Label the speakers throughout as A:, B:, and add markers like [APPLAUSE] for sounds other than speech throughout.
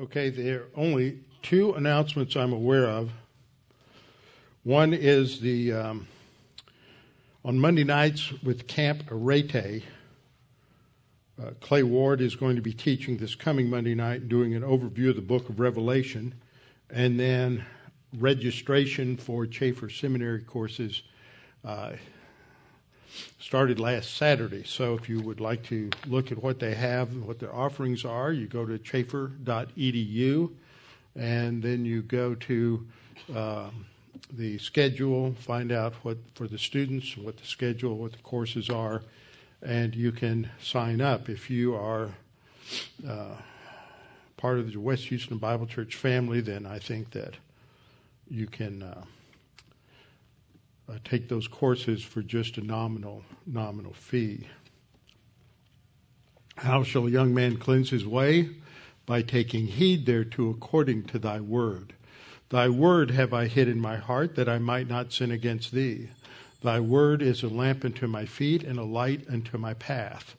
A: Okay, there are only two announcements I'm aware of. One is the um, on Monday nights with Camp Arete. Uh, Clay Ward is going to be teaching this coming Monday night, doing an overview of the book of Revelation, and then registration for Chafer Seminary courses uh, started last Saturday. So if you would like to look at what they have and what their offerings are, you go to chafer.edu and then you go to um, the schedule, find out what for the students, what the schedule, what the courses are, and you can sign up if you are uh, part of the West Houston Bible Church family. Then I think that you can. Uh, uh, take those courses for just a nominal nominal fee. How shall a young man cleanse his way? By taking heed thereto according to thy word. Thy word have I hid in my heart that I might not sin against thee. Thy word is a lamp unto my feet and a light unto my path.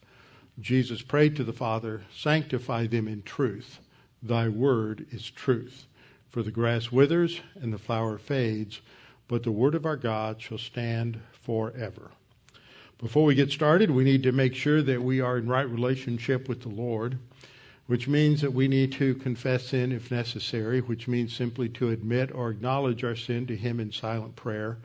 A: Jesus prayed to the Father, Sanctify them in truth. Thy word is truth. For the grass withers and the flower fades but the word of our God shall stand forever. Before we get started, we need to make sure that we are in right relationship with the Lord, which means that we need to confess sin if necessary, which means simply to admit or acknowledge our sin to Him in silent prayer,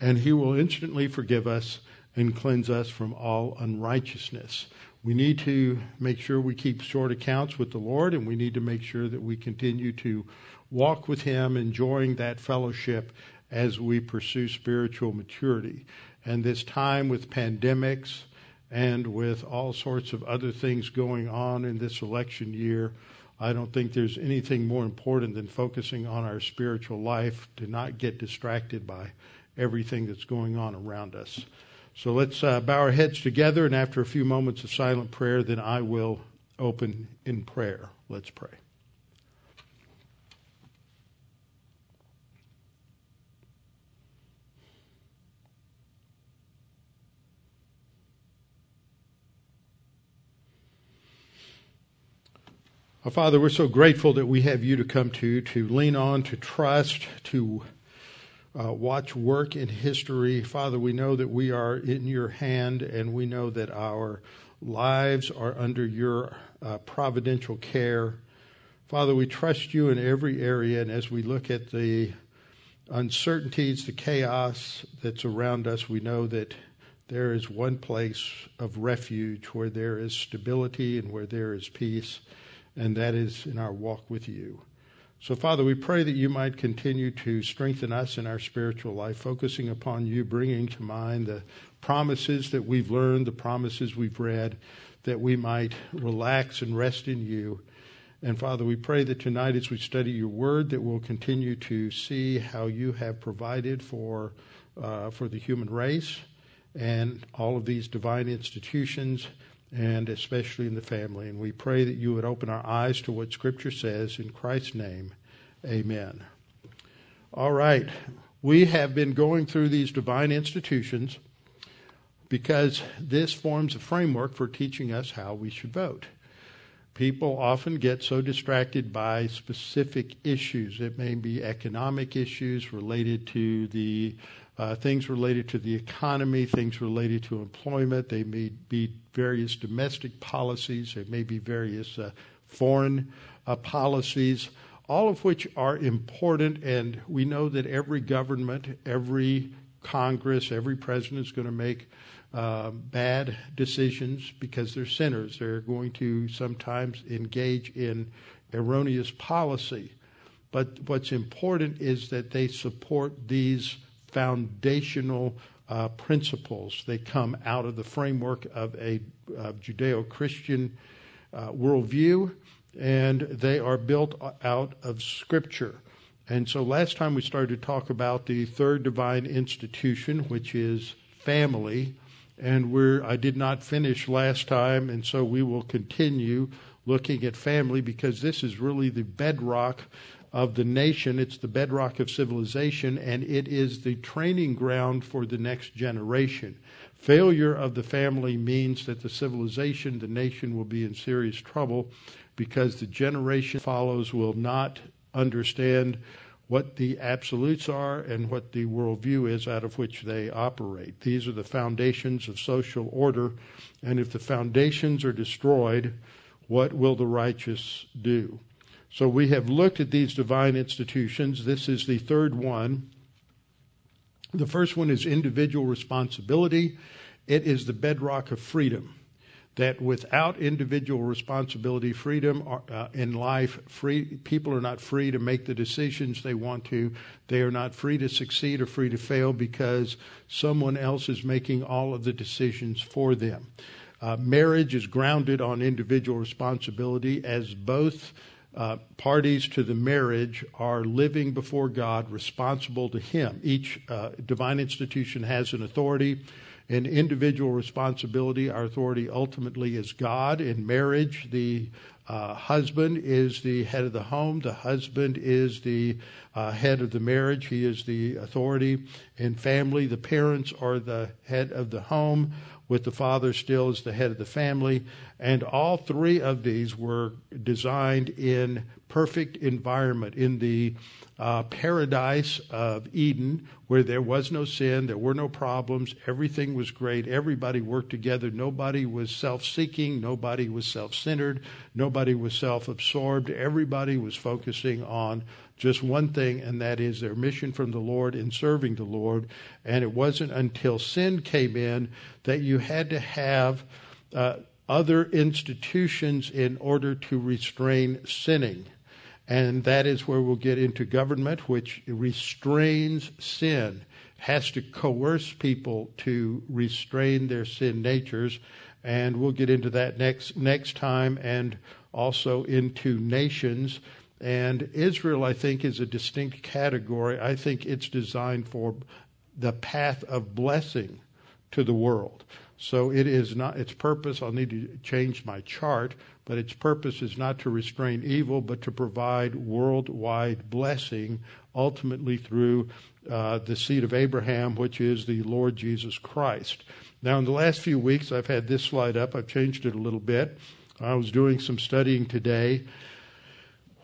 A: and He will instantly forgive us and cleanse us from all unrighteousness. We need to make sure we keep short accounts with the Lord, and we need to make sure that we continue to walk with Him, enjoying that fellowship as we pursue spiritual maturity. And this time with pandemics and with all sorts of other things going on in this election year, I don't think there's anything more important than focusing on our spiritual life to not get distracted by everything that's going on around us. So let's uh, bow our heads together, and after a few moments of silent prayer, then I will open in prayer. Let's pray. Father, we're so grateful that we have you to come to, to lean on, to trust, to uh, watch work in history. Father, we know that we are in your hand and we know that our lives are under your uh, providential care. Father, we trust you in every area, and as we look at the uncertainties, the chaos that's around us, we know that there is one place of refuge where there is stability and where there is peace and that is in our walk with you. So, Father, we pray that you might continue to strengthen us in our spiritual life, focusing upon you, bringing to mind the promises that we've learned, the promises we've read, that we might relax and rest in you. And Father, we pray that tonight as we study your word, that we'll continue to see how you have provided for, uh, for the human race and all of these divine institutions and especially in the family. And we pray that you would open our eyes to what Scripture says. In Christ's name, amen. All right. We have been going through these divine institutions because this forms a framework for teaching us how we should vote. People often get so distracted by specific issues. It may be economic issues related to the uh, things related to the economy, things related to employment. They may be various domestic policies, there may be various uh, foreign uh, policies, all of which are important. And we know that every government, every Congress, every president is going to make uh, bad decisions because they're sinners. They're going to sometimes engage in erroneous policy. But what's important is that they support these foundational uh, principles. They come out of the framework of a Judeo Christian uh, worldview, and they are built out of Scripture. And so last time we started to talk about the third divine institution, which is family. And we're, I did not finish last time, and so we will continue looking at family because this is really the bedrock of the nation. It's the bedrock of civilization, and it is the training ground for the next generation. Failure of the family means that the civilization, the nation, will be in serious trouble. because the generation follows will not understand what the absolutes are and what the worldview is out of which they operate. These are the foundations of social order, and if the foundations are destroyed, what will the righteous do? So we have looked at these divine institutions. This is the third one. The first one is individual responsibility. It is the bedrock of freedom that without individual responsibility, freedom uh, in life, free people are not free to make the decisions they want to. They are not free to succeed or free to fail because someone else is making all of the decisions for them. Uh, marriage is grounded on individual responsibility as both uh, parties to the marriage are living before God responsible to Him. Each uh, divine institution has an authority an individual responsibility. Our authority ultimately is God. In marriage, the uh, husband is the head of the home. The husband is the uh, head of the marriage. He is the authority. In family, the parents are the head of the home, with the father still as the head of the family. And all three of these were designed in perfect environment in the uh, paradise of Eden, where there was no sin, there were no problems, everything was great, everybody worked together, nobody was self seeking, nobody was self centered, nobody was self absorbed, everybody was focusing on just one thing, and that is their mission from the Lord in serving the Lord. And it wasn't until sin came in that you had to have. Uh, other institutions in order to restrain sinning. And that is where we'll get into government, which restrains sin, has to coerce people to restrain their sin natures. And we'll get into that next, next time and also into nations. And Israel, I think, is a distinct category. I think it's designed for the path of blessing to the world. So it is not its purpose. I'll need to change my chart, but its purpose is not to restrain evil, but to provide worldwide blessing, ultimately through uh, the seed of Abraham, which is the Lord Jesus Christ. Now, in the last few weeks, I've had this slide up. I've changed it a little bit. I was doing some studying today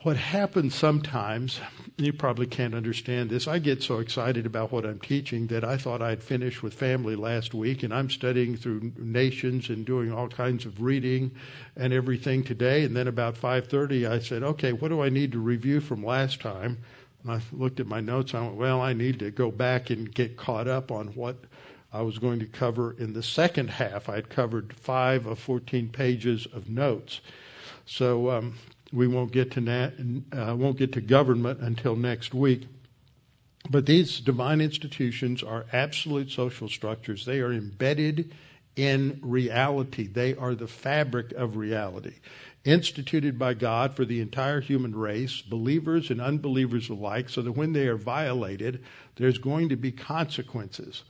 A: what happens sometimes, you probably can't understand this. I get so excited about what I'm teaching that I thought I'd finish with family last week, and I'm studying through nations and doing all kinds of reading and everything today. And then about 5:30, I said, "Okay, what do I need to review from last time?" And I looked at my notes. I went, "Well, I need to go back and get caught up on what." I was going to cover in the second half. I had covered five of 14 pages of notes. So um, we won't get to nat, uh, won't get to government until next week. But these divine institutions are absolute social structures. They are embedded in reality. They are the fabric of reality. Instituted by God for the entire human race, believers and unbelievers alike, so that when they are violated, there's going to be consequences.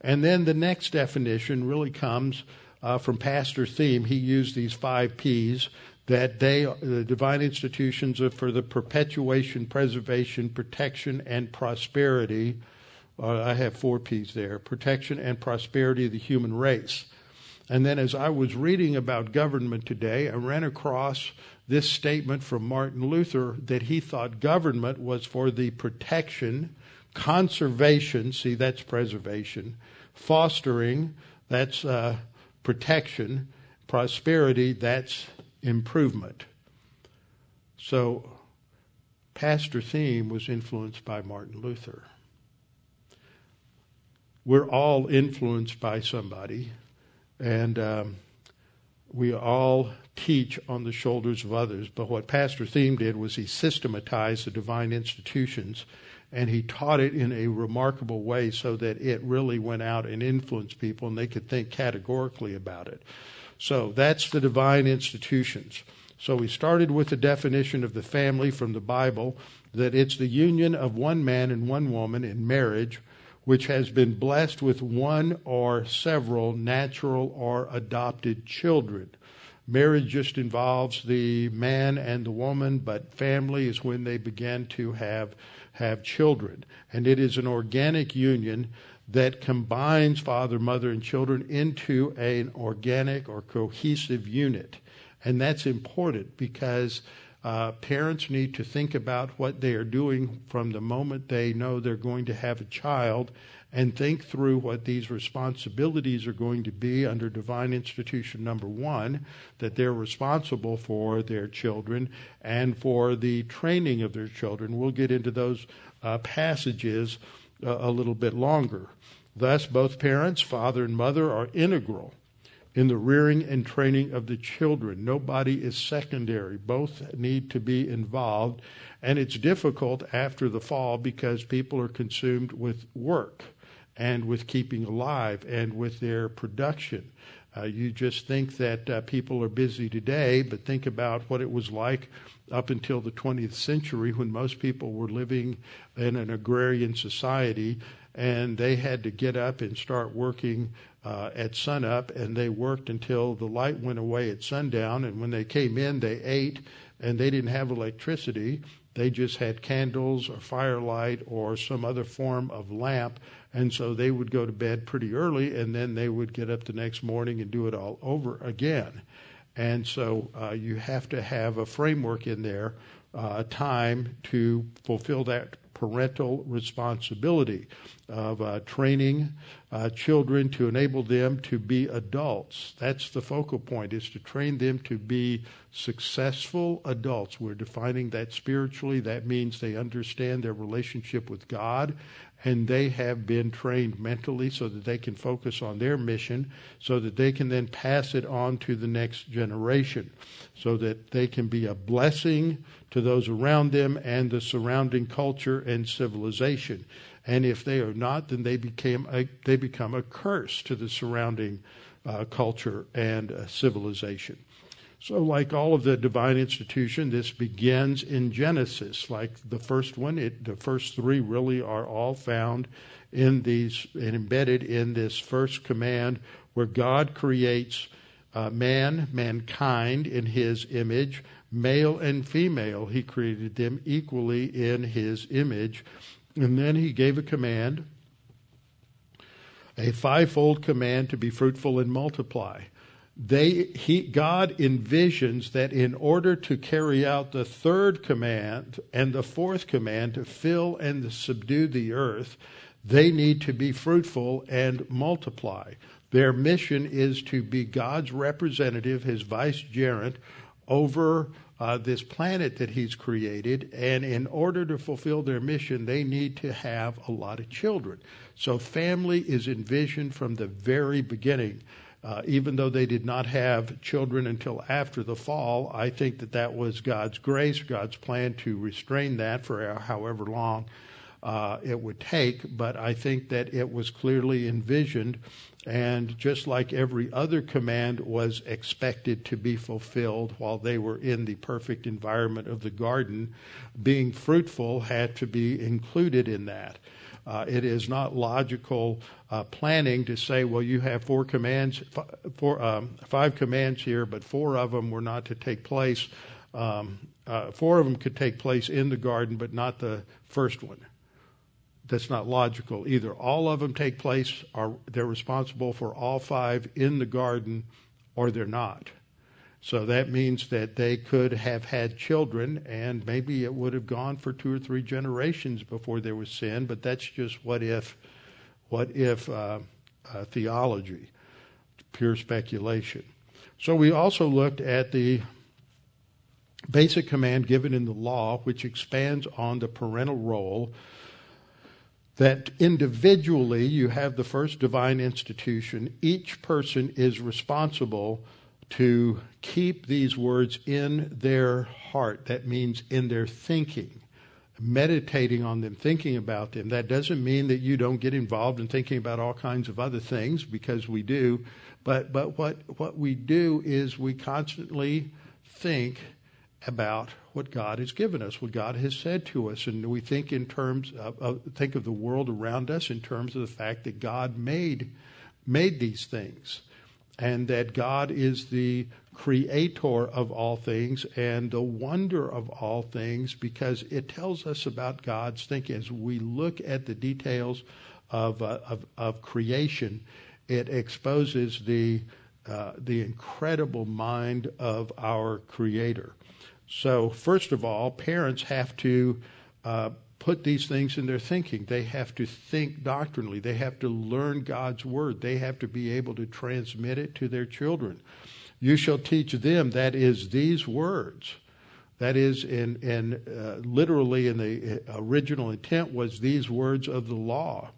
A: And then the next definition really comes uh, from Pastor Thieme. He used these five P's that they, the divine institutions, are for the perpetuation, preservation, protection, and prosperity. Uh, I have four P's there protection and prosperity of the human race. And then as I was reading about government today, I ran across this statement from Martin Luther that he thought government was for the protection, conservation, see, that's preservation, fostering, that's uh, protection, prosperity, that's improvement. So, Pastor Thieme was influenced by Martin Luther. We're all influenced by somebody, and um, we all teach on the shoulders of others. But what Pastor Thieme did was he systematized the divine institutions and he taught it in a remarkable way so that it really went out and influenced people and they could think categorically about it. So that's the divine institutions. So we started with the definition of the family from the Bible that it's the union of one man and one woman in marriage which has been blessed with one or several natural or adopted children. Marriage just involves the man and the woman, but family is when they begin to have have children. And it is an organic union that combines father, mother, and children into an organic or cohesive unit. And that's important because uh, parents need to think about what they are doing from the moment they know they're going to have a child and think through what these responsibilities are going to be under divine institution number one, that they're responsible for their children and for the training of their children. We'll get into those uh, passages uh, a little bit longer. Thus, both parents, father and mother, are integral in the rearing and training of the children. Nobody is secondary. Both need to be involved. And it's difficult after the fall because people are consumed with work and with keeping alive and with their production. Uh, you just think that uh, people are busy today, but think about what it was like up until the 20th century when most people were living in an agrarian society and they had to get up and start working uh, at sunup, and they worked until the light went away at sundown. And when they came in, they ate, and they didn't have electricity. They just had candles or firelight or some other form of lamp. And so they would go to bed pretty early, and then they would get up the next morning and do it all over again. And so uh, you have to have a framework in there, uh, a time to fulfill that parental responsibility of uh, training uh, children to enable them to be adults. That's the focal point, is to train them to be successful adults. We're defining that spiritually. That means they understand their relationship with God and they have been trained mentally so that they can focus on their mission, so that they can then pass it on to the next generation, so that they can be a blessing to those around them and the surrounding culture and civilization. And if they are not, then they became a, they become a curse to the surrounding uh, culture and uh, civilization. So, like all of the divine institution, this begins in Genesis. Like the first one, it, the first three really are all found in these and embedded in this first command, where God creates uh, man, mankind, in His image, male and female. He created them equally in His image, and then He gave a command, a fivefold command to be fruitful and multiply they he God envisions that in order to carry out the third command and the fourth command to fill and subdue the earth, they need to be fruitful and multiply. Their mission is to be God's representative, his vicegerent, over uh, this planet that he's created. And in order to fulfill their mission, they need to have a lot of children. So family is envisioned from the very beginning. Uh, even though they did not have children until after the fall, I think that that was God's grace, God's plan to restrain that for however long uh, it would take. But I think that it was clearly envisioned, and just like every other command was expected to be fulfilled while they were in the perfect environment of the garden, being fruitful had to be included in that. Uh, it is not logical uh, planning to say, well, you have four commands, four, um, five commands here, but four of them were not to take place. Um, uh, four of them could take place in the garden, but not the first one. That's not logical either. All of them take place, are they're responsible for all five in the garden, or they're not. So that means that they could have had children, and maybe it would have gone for two or three generations before there was sin. But that's just what if, what if uh, uh, theology, pure speculation. So we also looked at the basic command given in the law, which expands on the parental role. That individually you have the first divine institution. Each person is responsible to keep these words in their heart. That means in their thinking, meditating on them, thinking about them. That doesn't mean that you don't get involved in thinking about all kinds of other things because we do. But, but what, what we do is we constantly think about what God has given us, what God has said to us, and we think in terms of, of, think of the world around us in terms of the fact that God made made these things and that God is the creator of all things and the wonder of all things because it tells us about God's thinking. As we look at the details of, uh, of, of, creation, it exposes the uh, the incredible mind of our Creator. So, first of all, parents have to uh, put these things in their thinking. They have to think doctrinally. They have to learn God's word. They have to be able to transmit it to their children. You shall teach them, that is, these words. That is, in, in uh, literally in the uh, original intent was these words of the law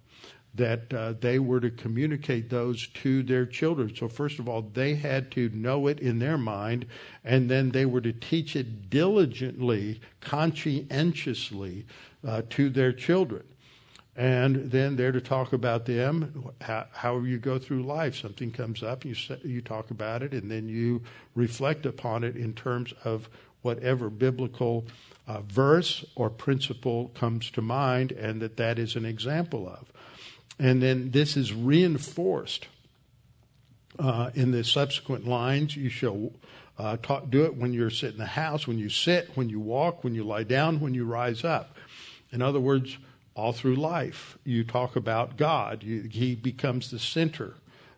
A: that uh, they were to communicate those to their children. So, first of all, they had to know it in their mind, and then they were to teach it diligently, conscientiously uh, to their children. And then they're to talk about them, how, how you go through life. Something comes up, you, you talk about it, and then you reflect upon it in terms of whatever biblical uh, verse or principle comes to mind, and that that is an example of. And then this is reinforced uh, in the subsequent lines. You shall uh, talk, do it when you're sitting in the house, when you sit, when you walk, when you lie down, when you rise up. In other words, all through life, you talk about God. You, he becomes the center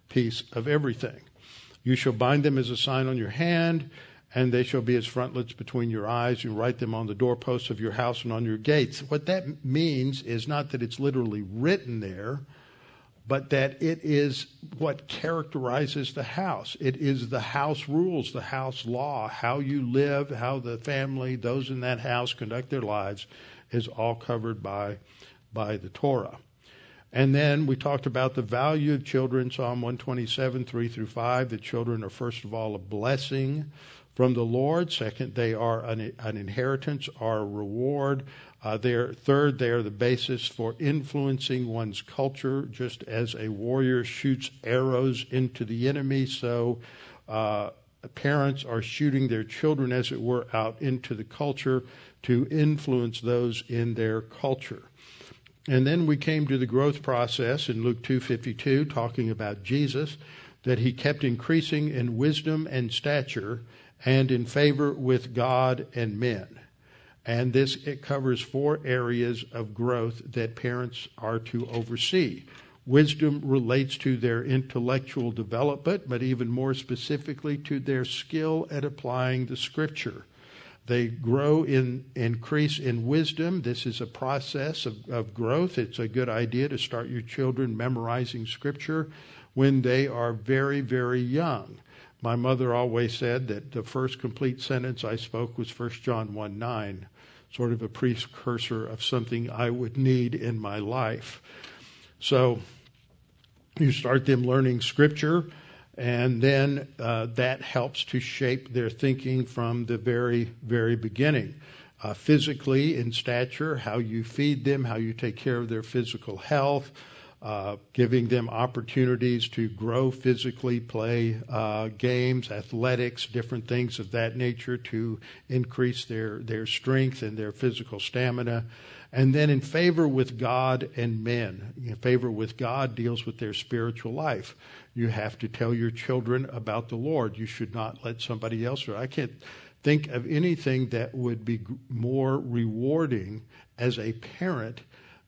A: piece of everything. You shall bind them as a sign on your hand and they shall be as frontlets between your eyes. You write them on the doorposts of your house and on your gates. What that means is not that it's literally written there, but that it is what characterizes the house. It is the house rules, the house law, how you live, how the family, those in that house conduct their lives, is all covered by, by the Torah. And then we talked about the value of children, Psalm 127, 3 through 5. The children are, first of all, a blessing from the Lord. Second, they are an, an inheritance or a reward. Uh, they're, third, they are the basis for influencing one's culture, just as a warrior shoots arrows into the enemy. So, uh, parents are shooting their children, as it were, out into the culture to influence those in their culture. And then we came to the growth process in Luke 2:52 talking about Jesus that he kept increasing in wisdom and stature and in favor with God and men. And this it covers four areas of growth that parents are to oversee. Wisdom relates to their intellectual development, but even more specifically to their skill at applying the scripture. They grow in increase in wisdom. This is a process of, of growth. It's a good idea to start your children memorizing scripture when they are very, very young. My mother always said that the first complete sentence I spoke was 1 John 1 9, sort of a precursor of something I would need in my life. So you start them learning scripture, and then uh, that helps to shape their thinking from the very, very beginning. Uh, physically, in stature, how you feed them, how you take care of their physical health, uh, giving them opportunities to grow physically, play uh, games, athletics, different things of that nature to increase their, their strength and their physical stamina. And then in favor with God and men. In favor with God deals with their spiritual life. You have to tell your children about the Lord. You should not let somebody else. I can't think of anything that would be more rewarding as a parent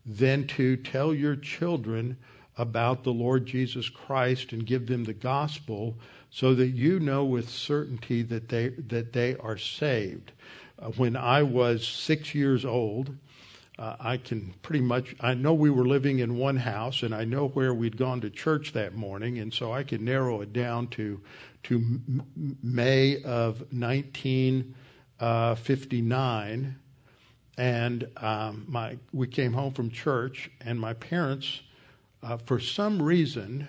A: than to tell your children about the Lord Jesus Christ and give them the gospel so that you know with certainty that they, that they are saved. Uh, when I was six years old, uh, I can pretty much, I know we were living in one house and I know where we'd gone to church that morning, and so I can narrow it down to, to May of 1959 and um, my we came home from church, and my parents, uh, for some reason,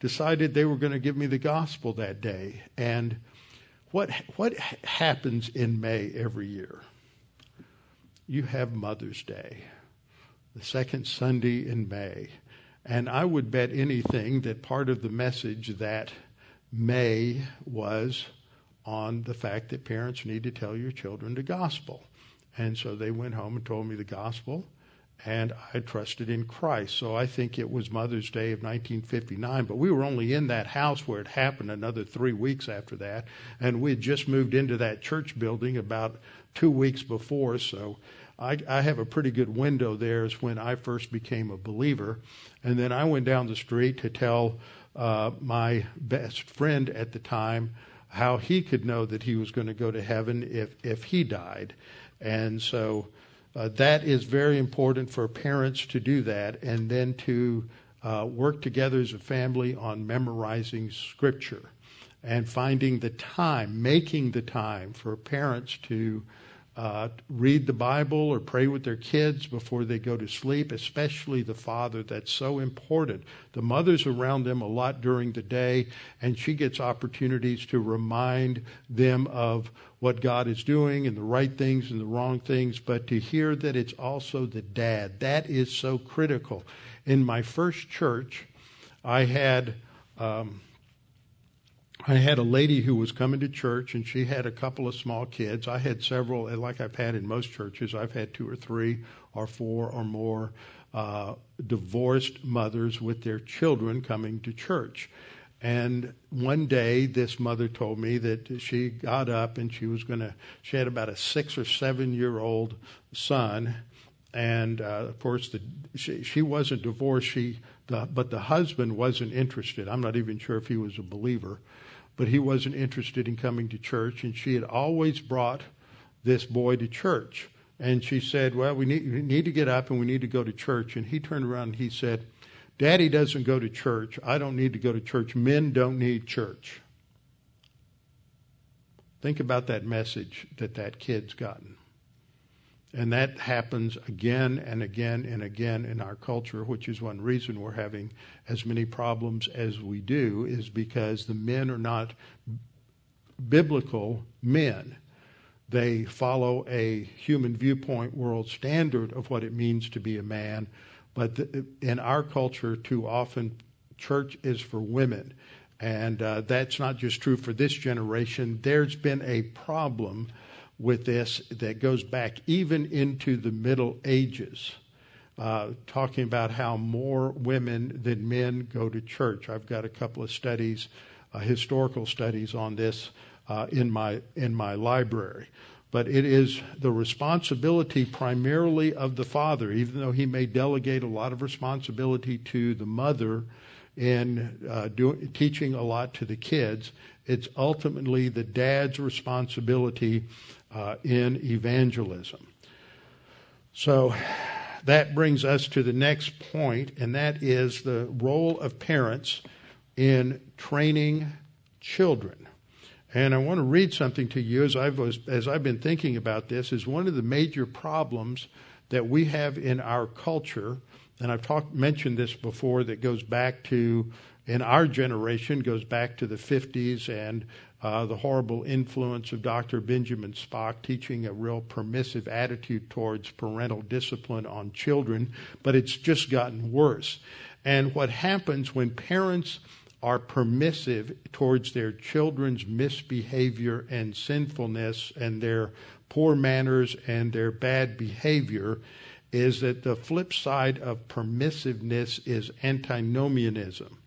A: decided they were going to give me the gospel that day. And what what happens in May every year? You have Mother's Day, the second Sunday in May, and I would bet anything that part of the message that May was on the fact that parents need to tell your children the gospel. And so they went home and told me the gospel, and I trusted in Christ. So I think it was Mother's Day of 1959, but we were only in that house where it happened another three weeks after that, and we had just moved into that church building about two weeks before, so I, I have a pretty good window there is when I first became a believer. And then I went down the street to tell uh, my best friend at the time how he could know that he was going to go to heaven if, if he died. And so uh, that is very important for parents to do that and then to uh, work together as a family on memorizing scripture and finding the time, making the time for parents to uh, read the Bible or pray with their kids before they go to sleep, especially the father. That's so important. The mother's around them a lot during the day, and she gets opportunities to remind them of what God is doing and the right things and the wrong things, but to hear that it's also the dad. That is so critical. In my first church, I had. Um, I had a lady who was coming to church and she had a couple of small kids. I had several, like I've had in most churches, I've had two or three or four or more uh, divorced mothers with their children coming to church. And one day, this mother told me that she got up and she was going to, she had about a six or seven year old son. And uh, of course, the, she, she wasn't divorced, she, the, but the husband wasn't interested. I'm not even sure if he was a believer but he wasn't interested in coming to church. And she had always brought this boy to church. And she said, Well, we need, we need to get up and we need to go to church. And he turned around and he said, Daddy doesn't go to church. I don't need to go to church. Men don't need church. Think about that message that that kid's gotten. And that happens again and again and again in our culture, which is one reason we're having as many problems as we do, is because the men are not biblical men. They follow a human viewpoint world standard of what it means to be a man. But in our culture, too often, church is for women. And uh, that's not just true for this generation. There's been a problem with this that goes back even into the Middle Ages, uh, talking about how more women than men go to church. I've got a couple of studies, uh, historical studies on this uh, in my in my library. But it is the responsibility primarily of the father, even though he may delegate a lot of responsibility to the mother in uh, do, teaching a lot to the kids. It's ultimately the dad's responsibility uh, in evangelism. So that brings us to the next point, and that is the role of parents in training children. And I want to read something to you as I've, as I've been thinking about this, is one of the major problems that we have in our culture, and I've talked, mentioned this before, that goes back to, in our generation, goes back to the 50s and uh, the horrible influence of Dr. Benjamin Spock teaching a real permissive attitude towards parental discipline on children, but it's just gotten worse. And what happens when parents are permissive towards their children's misbehavior and sinfulness and their poor manners and their bad behavior is that the flip side of permissiveness is antinomianism.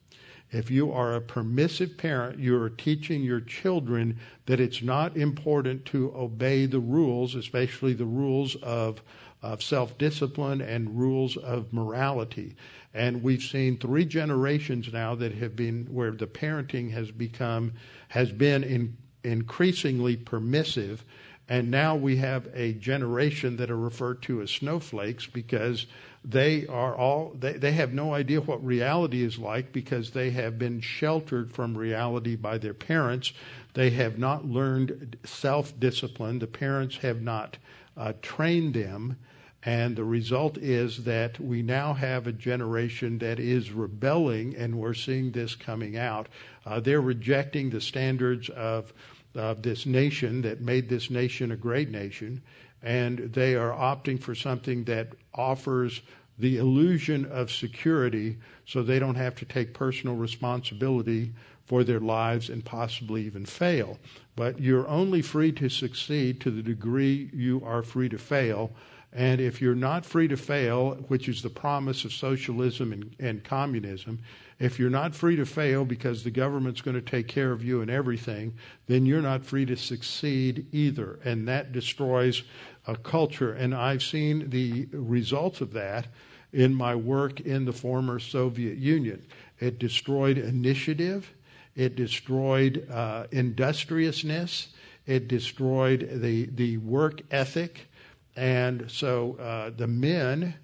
A: If you are a permissive parent, you are teaching your children that it's not important to obey the rules, especially the rules of, of self discipline and rules of morality. And we've seen three generations now that have been where the parenting has become, has been in, increasingly permissive. And now we have a generation that are referred to as snowflakes because they are all they, they have no idea what reality is like because they have been sheltered from reality by their parents. They have not learned self-discipline. The parents have not uh, trained them. And the result is that we now have a generation that is rebelling and we're seeing this coming out. Uh, they're rejecting the standards of of this nation that made this nation a great nation and they are opting for something that offers the illusion of security so they don't have to take personal responsibility for their lives and possibly even fail. But you're only free to succeed to the degree you are free to fail. And if you're not free to fail, which is the promise of socialism and, and communism, if you're not free to fail because the government's going to take care of you and everything, then you're not free to succeed either. And that destroys a culture. And I've seen the results of that in my work in the former Soviet Union. It destroyed initiative. It destroyed uh, industriousness. It destroyed the, the work ethic. And so uh, the men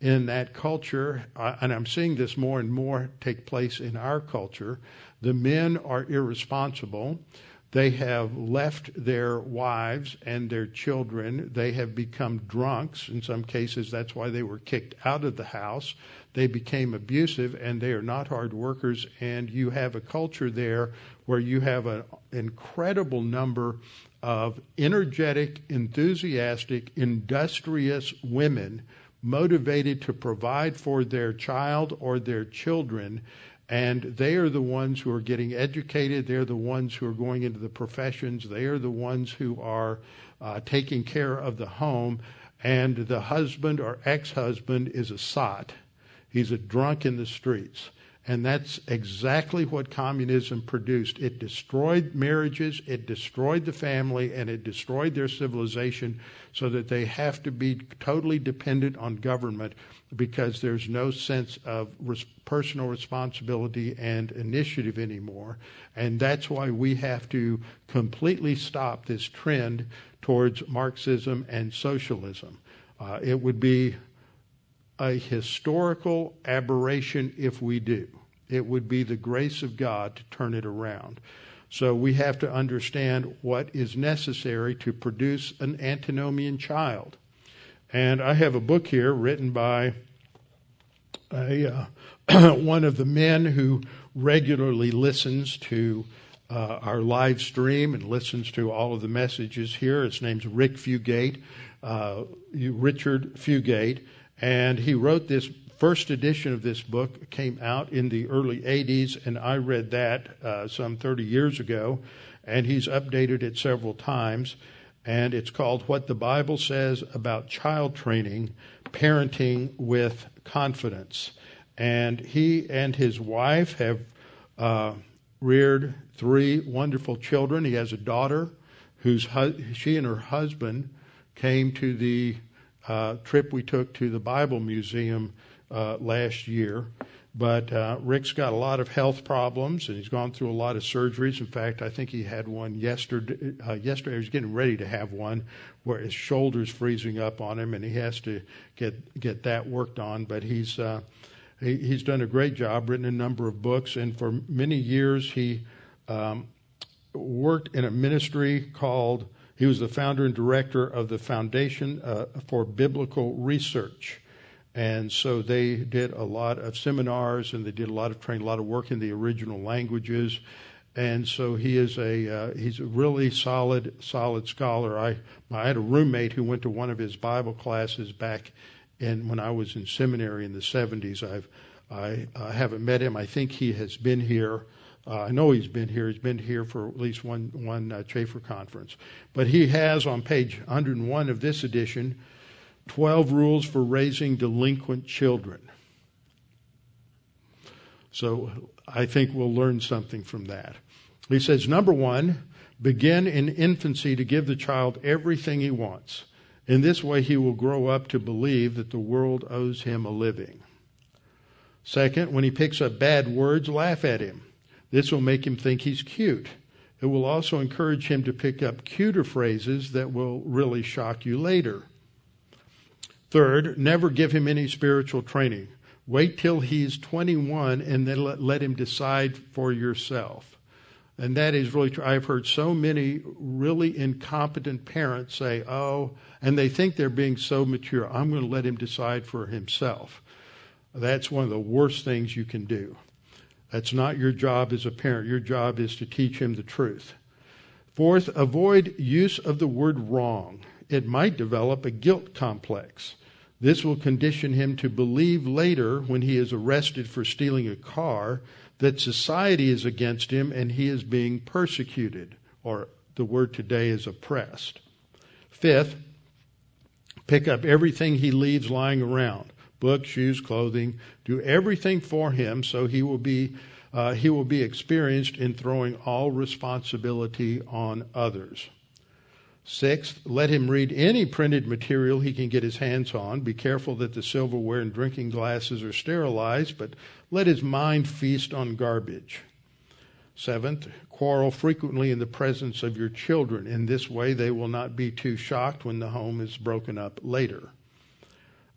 A: in that culture, uh, and I'm seeing this more and more take place in our culture, the men are irresponsible. They have left their wives and their children. They have become drunks. In some cases, that's why they were kicked out of the house. They became abusive and they are not hard workers. And you have a culture there where you have an incredible number of energetic, enthusiastic, industrious women motivated to provide for their child or their children. And they are the ones who are getting educated. They're the ones who are going into the professions. They are the ones who are uh, taking care of the home. And the husband or ex husband is a sot. He's a drunk in the streets. And that's exactly what communism produced. It destroyed marriages, it destroyed the family, and it destroyed their civilization so that they have to be totally dependent on government because there's no sense of res- personal responsibility and initiative anymore. And that's why we have to completely stop this trend towards Marxism and socialism. Uh, it would be a historical aberration if we do. It would be the grace of God to turn it around. So we have to understand what is necessary to produce an antinomian child. And I have a book here written by a, uh, [CLEARS THROAT] one of the men who regularly listens to uh, our live stream and listens to all of the messages here. His name's Rick Fugate, uh, Richard Fugate, and he wrote this first edition of this book came out in the early 80s, and I read that uh, some 30 years ago, and he's updated it several times. And it's called What the Bible Says About Child Training Parenting with Confidence. And he and his wife have uh, reared three wonderful children. He has a daughter whose hu- she and her husband came to the uh, trip we took to the Bible Museum uh, last year. But uh, Rick's got a lot of health problems, and he's gone through a lot of surgeries. In fact, I think he had one yesterday. Uh, yesterday, he was getting ready to have one, where his shoulder's freezing up on him, and he has to get get that worked on. But he's uh, he, he's done a great job, written a number of books, and for many years he um, worked in a ministry called. He was the founder and director of the Foundation uh, for Biblical Research. And so they did a lot of seminars and they did a lot of training, a lot of work in the original languages. And so he is a uh, he's a really solid solid scholar. I I had a roommate who went to one of his Bible classes back in when I was in seminary in the 70s. I've I, I haven't met him. I think he has been here. Uh, I know he's been here. He's been here for at least one one uh, Chafer conference. But he has on page 101 of this edition 12 rules for raising delinquent children. So I think we'll learn something from that. He says, number one, begin in infancy to give the child everything he wants. In this way, he will grow up to believe that the world owes him a living. Second, when he picks up bad words, laugh at him. This will make him think he's cute. It will also encourage him to pick up cuter phrases that will really shock you later. Third, never give him any spiritual training. Wait till he's 21 and then let, let him decide for yourself. And that is really true. I've heard so many really incompetent parents say, oh, and they think they're being so mature, I'm going to let him decide for himself. That's one of the worst things you can do. That's not your job as a parent. Your job is to teach him the truth. Fourth, avoid use of the word wrong it might develop a guilt complex. This will condition him to believe later, when he is arrested for stealing a car, that society is against him and he is being persecuted, or the word today is oppressed. Fifth, pick up everything he leaves lying around books, shoes, clothing. Do everything for him so he will be. Uh, he will be experienced in throwing all responsibility on others. Sixth, let him read any printed material he can get his hands on. Be careful that the silverware and drinking glasses are sterilized, but let his mind feast on garbage. Seventh, quarrel frequently in the presence of your children. In this way, they will not be too shocked when the home is broken up later.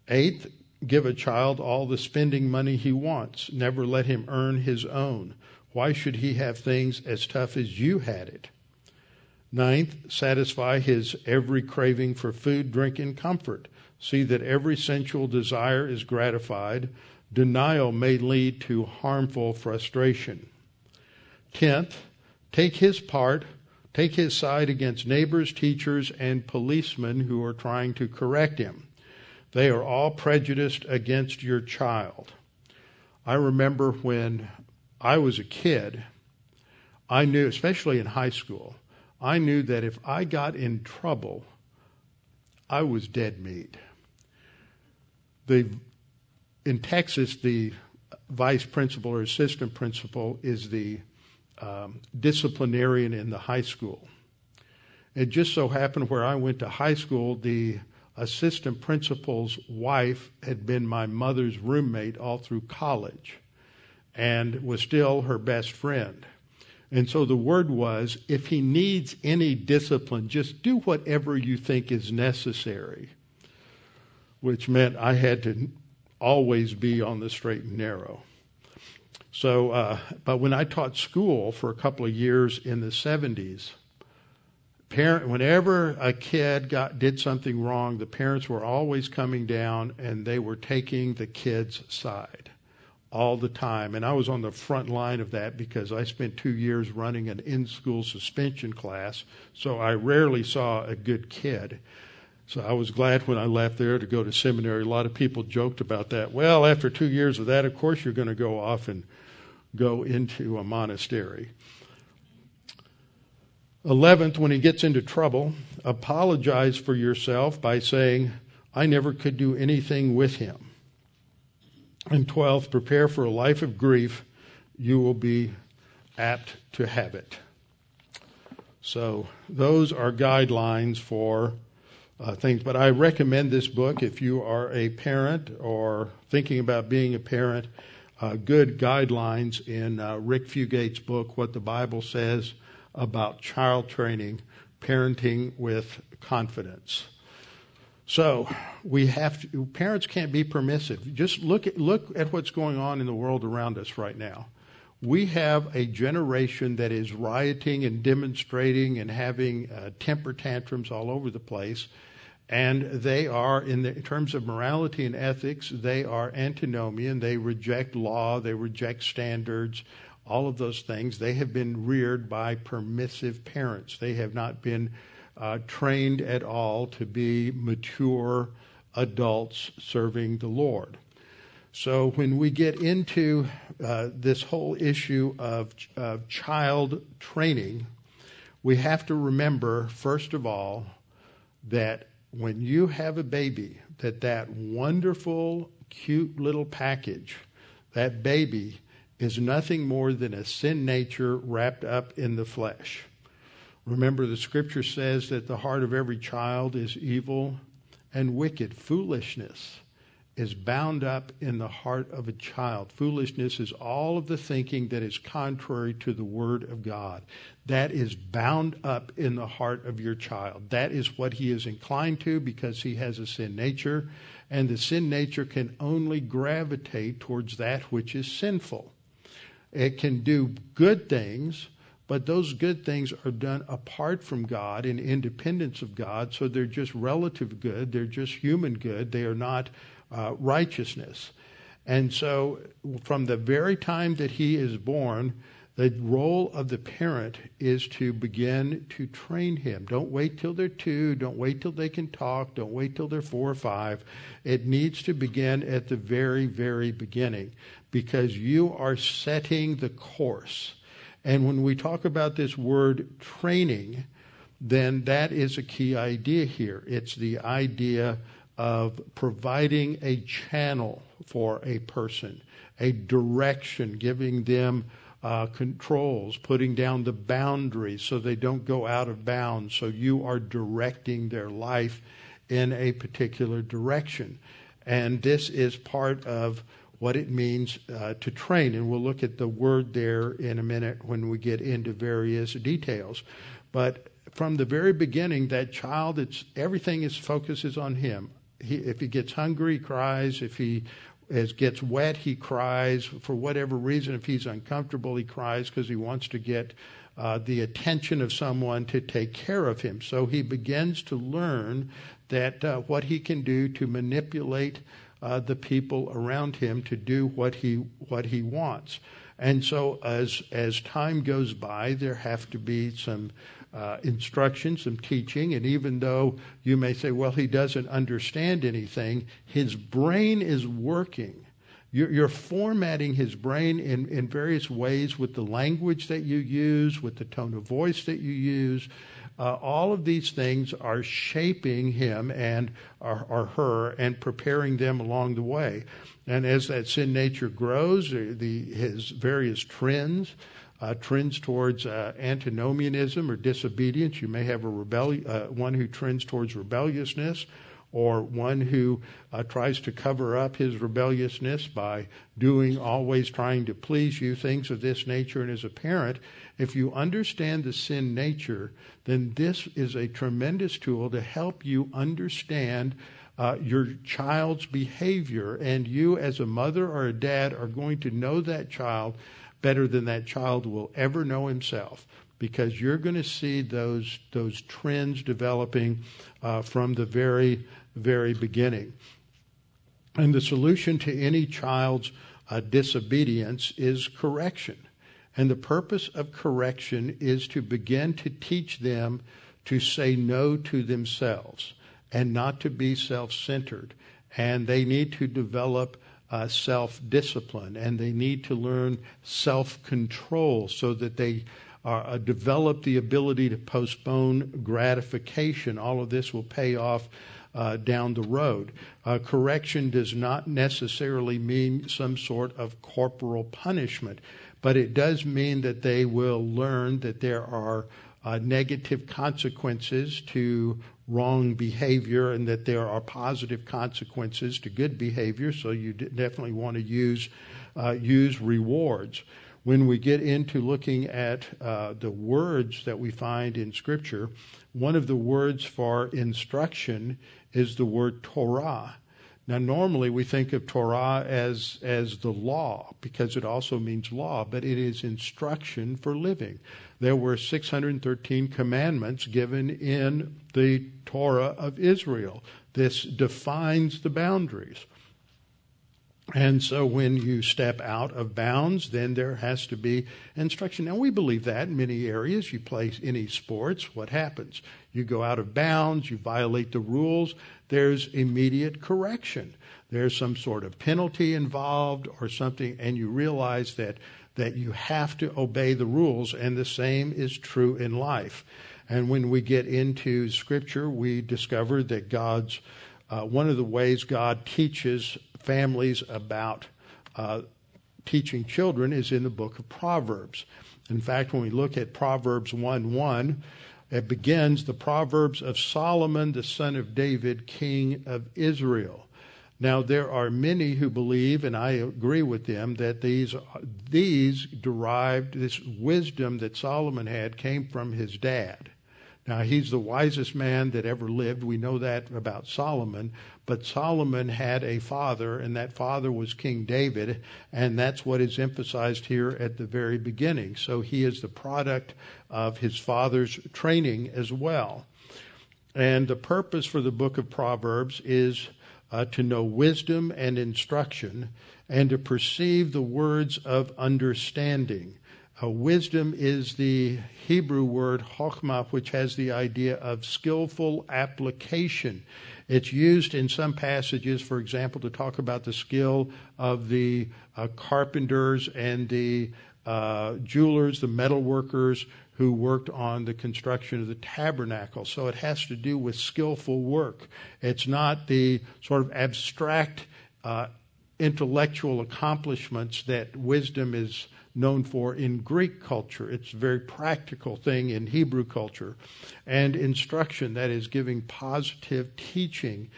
A: Eighth, give a child all the spending money he wants. Never let him earn his own. Why should he have things as tough as you had it? Ninth, satisfy his every craving for food, drink, and comfort. See that every sensual desire is gratified. Denial may lead to harmful frustration. Tenth, take his part, take his side against neighbors, teachers, and policemen who are trying to correct him. They are all prejudiced against your child. I remember when I was a kid, I knew, especially in high school, I knew that if I got in trouble, I was dead meat. The, in Texas, the vice principal or assistant principal is the um, disciplinarian in the high school. It just so happened where I went to high school, the assistant principal's wife had been my mother's roommate all through college and was still her best friend. And so the word was if he needs any discipline, just do whatever you think is necessary, which meant I had to always be on the straight and narrow. So, uh, but when I taught school for a couple of years in the 70s, parent, whenever a kid got, did something wrong, the parents were always coming down and they were taking the kid's side all the time. And I was on the front line of that because I spent two years running an in school suspension class, so I rarely saw a good kid. So I was glad when I left there to go to seminary. A lot of people joked about that. Well, after two years of that, of course, you're going to go off and go into a monastery. Eleventh, when he gets into trouble, apologize for yourself by saying, I never could do anything with him. And 12th, prepare for a life of grief. You will be apt to have it. So, those are guidelines for uh, things. But I recommend this book if you are a parent or thinking about being a parent. Uh, good guidelines in uh, Rick Fugate's book, What the Bible Says About Child Training, Parenting with Confidence. So we have to, parents can't be permissive. Just look at, look at what's going on in the world around us right now. We have a generation that is rioting and demonstrating and having uh, temper tantrums all over the place. And they are, in, the, in terms of morality and ethics, they are antinomian. They reject law, they reject standards, all of those things. They have been reared by permissive parents. They have not been uh, trained at all to be mature adults serving the Lord. So when we get into uh, this whole issue of, of child training, we have to remember, first of all, that when you have a baby, that that wonderful, cute little package, that baby is nothing more than a sin nature wrapped up in the flesh. Remember, the scripture says that the heart of every child is evil and wicked. Foolishness is bound up in the heart of a child. Foolishness is all of the thinking that is contrary to the Word of God. That is bound up in the heart of your child. That is what he is inclined to because he has a sin nature, and the sin nature can only gravitate towards that which is sinful. It can do good things but those good things are done apart from God in independence of God, so they're just relative good. They're just human good. They are not uh, righteousness. And so, from the very time that he is born, the role of the parent is to begin to train him. Don't wait till they're two. Don't wait till they can talk. Don't wait till they're four or five. It needs to begin at the very, very beginning because you are setting the course. And when we talk about this word training, then that is a key idea here. It's the idea of providing a channel for a person, a direction, giving them uh, controls, putting down the boundaries so they don't go out of bounds. So you are directing their life in a particular direction. And this is part of what it means uh, to train. And we'll look at the word there in a minute when we get into various details. But from the very beginning, that child, it's everything is focuses on him. He, if he gets hungry, he cries. If he as gets wet, he cries. For whatever reason, if he's uncomfortable, he cries because he wants to get uh, the attention of someone to take care of him. So he begins to learn that uh, what he can do to manipulate uh, the people around him to do what he what he wants. And so as as time goes by, there have to be some uh, instruction, some teaching, and even though you may say, well, he doesn't understand anything, his brain is working. You're, you're formatting his brain in, in various ways with the language that you use, with the tone of voice that you use. Uh, all of these things are shaping him and or, or, her and preparing them along the way. And as that sin nature grows, the, his various trends, uh, trends towards uh, antinomianism or disobedience. You may have a rebellion, uh, one who trends towards rebelliousness, or one who uh, tries to cover up his rebelliousness by doing, always trying to please you, things of this nature. And as a parent, if you understand the sin nature, then this is a tremendous tool to help you understand. Uh, your child's behavior, and you, as a mother or a dad, are going to know that child better than that child will ever know himself because you're going to see those those trends developing uh, from the very very beginning. And the solution to any child's uh, disobedience is correction. And the purpose of correction is to begin to teach them to say no to themselves and not to be self centered. And they need to develop uh, self discipline and they need to learn self control so that they uh, develop the ability to postpone gratification. All of this will pay off uh, down the road. Uh, correction does not necessarily mean some sort of corporal punishment, but it does mean that they will learn that there are uh, negative consequences to wrong behavior and that there are positive consequences to good behavior. So you definitely want to use uh, use rewards. When we get into looking at uh, the words that we find in Scripture, one of the words for instruction is the word Torah. Now, normally we think of Torah as, as the law because it also means law, but it is instruction for living. There were 613 commandments given in the Torah of Israel. This defines the boundaries. And so when you step out of bounds, then there has to be instruction. Now we believe that in many areas. You play any sports, what happens? You go out of bounds, you violate the rules, there's immediate correction. There's some sort of penalty involved or something, and you realize that, that you have to obey the rules, and the same is true in life. And when we get into Scripture, we discover that God's, uh, one of the ways God teaches families about uh, teaching children is in the book of Proverbs. In fact, when we look at Proverbs 1 1, it begins the Proverbs of Solomon, the son of David, king of Israel. Now, there are many who believe, and I agree with them, that these, these derived, this wisdom that Solomon had came from his dad. Now, he's the wisest man that ever lived. We know that about Solomon. But Solomon had a father, and that father was King David, and that's what is emphasized here at the very beginning. So he is the product of his father's training as well. And the purpose for the book of Proverbs is uh, to know wisdom and instruction and to perceive the words of understanding. Uh, wisdom is the Hebrew word chokhmah, which has the idea of skillful application. It's used in some passages, for example, to talk about the skill of the uh, carpenters and the uh, jewelers, the metal workers who worked on the construction of the tabernacle. So it has to do with skillful work. It's not the sort of abstract uh, intellectual accomplishments that wisdom is known for in Greek culture. It's a very practical thing in Hebrew culture. And instruction, that is giving positive teaching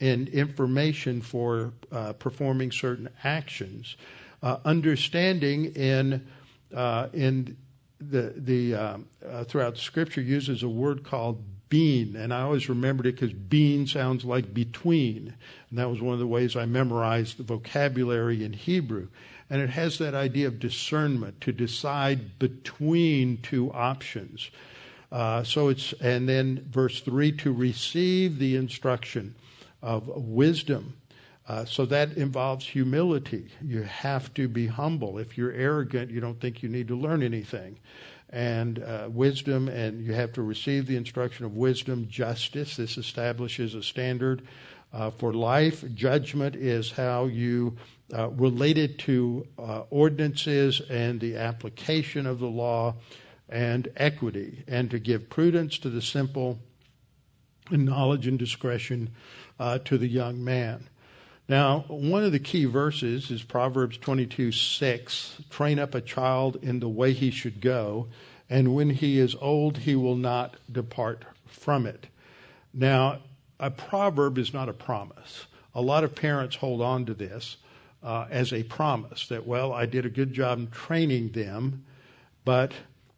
A: and information for uh, performing certain actions. Uh, understanding in, uh, in the, the, um, uh, throughout scripture uses a word called bean, and I always remembered it because bean sounds like between, and that was one of the ways I memorized the vocabulary in Hebrew. And it has that idea of discernment to decide between two options. Uh, so it's, and then verse 3 to receive the instruction of wisdom. Uh, so that involves humility. You have to be humble. If you're arrogant, you don't think you need to learn anything. And uh, wisdom, and you have to receive the instruction of wisdom, justice. This establishes a standard uh, for life. Judgment is how you uh, related to uh, ordinances and the application of the law and equity, and to give prudence to the simple and knowledge and discretion uh, to the young man. Now, one of the key verses is Proverbs 22 6 train up a child in the way he should go, and when he is old, he will not depart from it. Now, a proverb is not a promise. A lot of parents hold on to this uh, as a promise that, well, I did a good job training them, but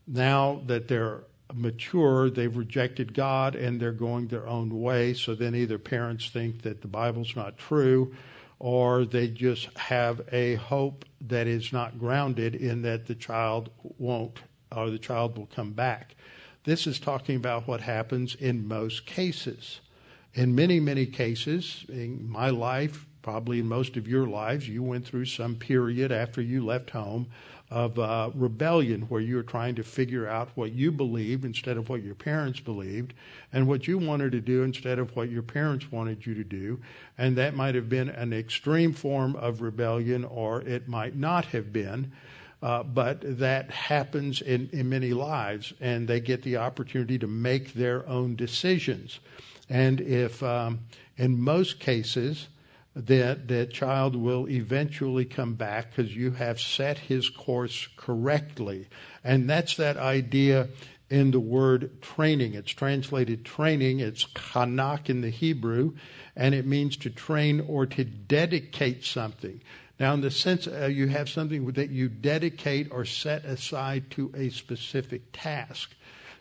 A: now that they're mature, they've rejected God and they're going their own way. So then either parents think that the Bible's not true or they just have a hope that is not grounded in that the child won't or the child will come back. This is talking about what happens in most cases. In many, many cases, in my life, probably in most of your lives, you went through some period after you left home of uh, rebellion where you were trying to figure out what you believed instead of what your parents believed and what you wanted to do instead of what your parents wanted you to do. And that might have been an extreme form of rebellion or it might not have been. Uh, but that happens in, in many lives, and they get the opportunity to make their own decisions. And if, um, in most cases, that that child will eventually come back because you have set his course correctly. And that's that idea in the word training. It's translated training. It's kanak in the Hebrew, and it means to train or to dedicate something. Now, in the sense uh, you have something that you dedicate or set aside to a specific task.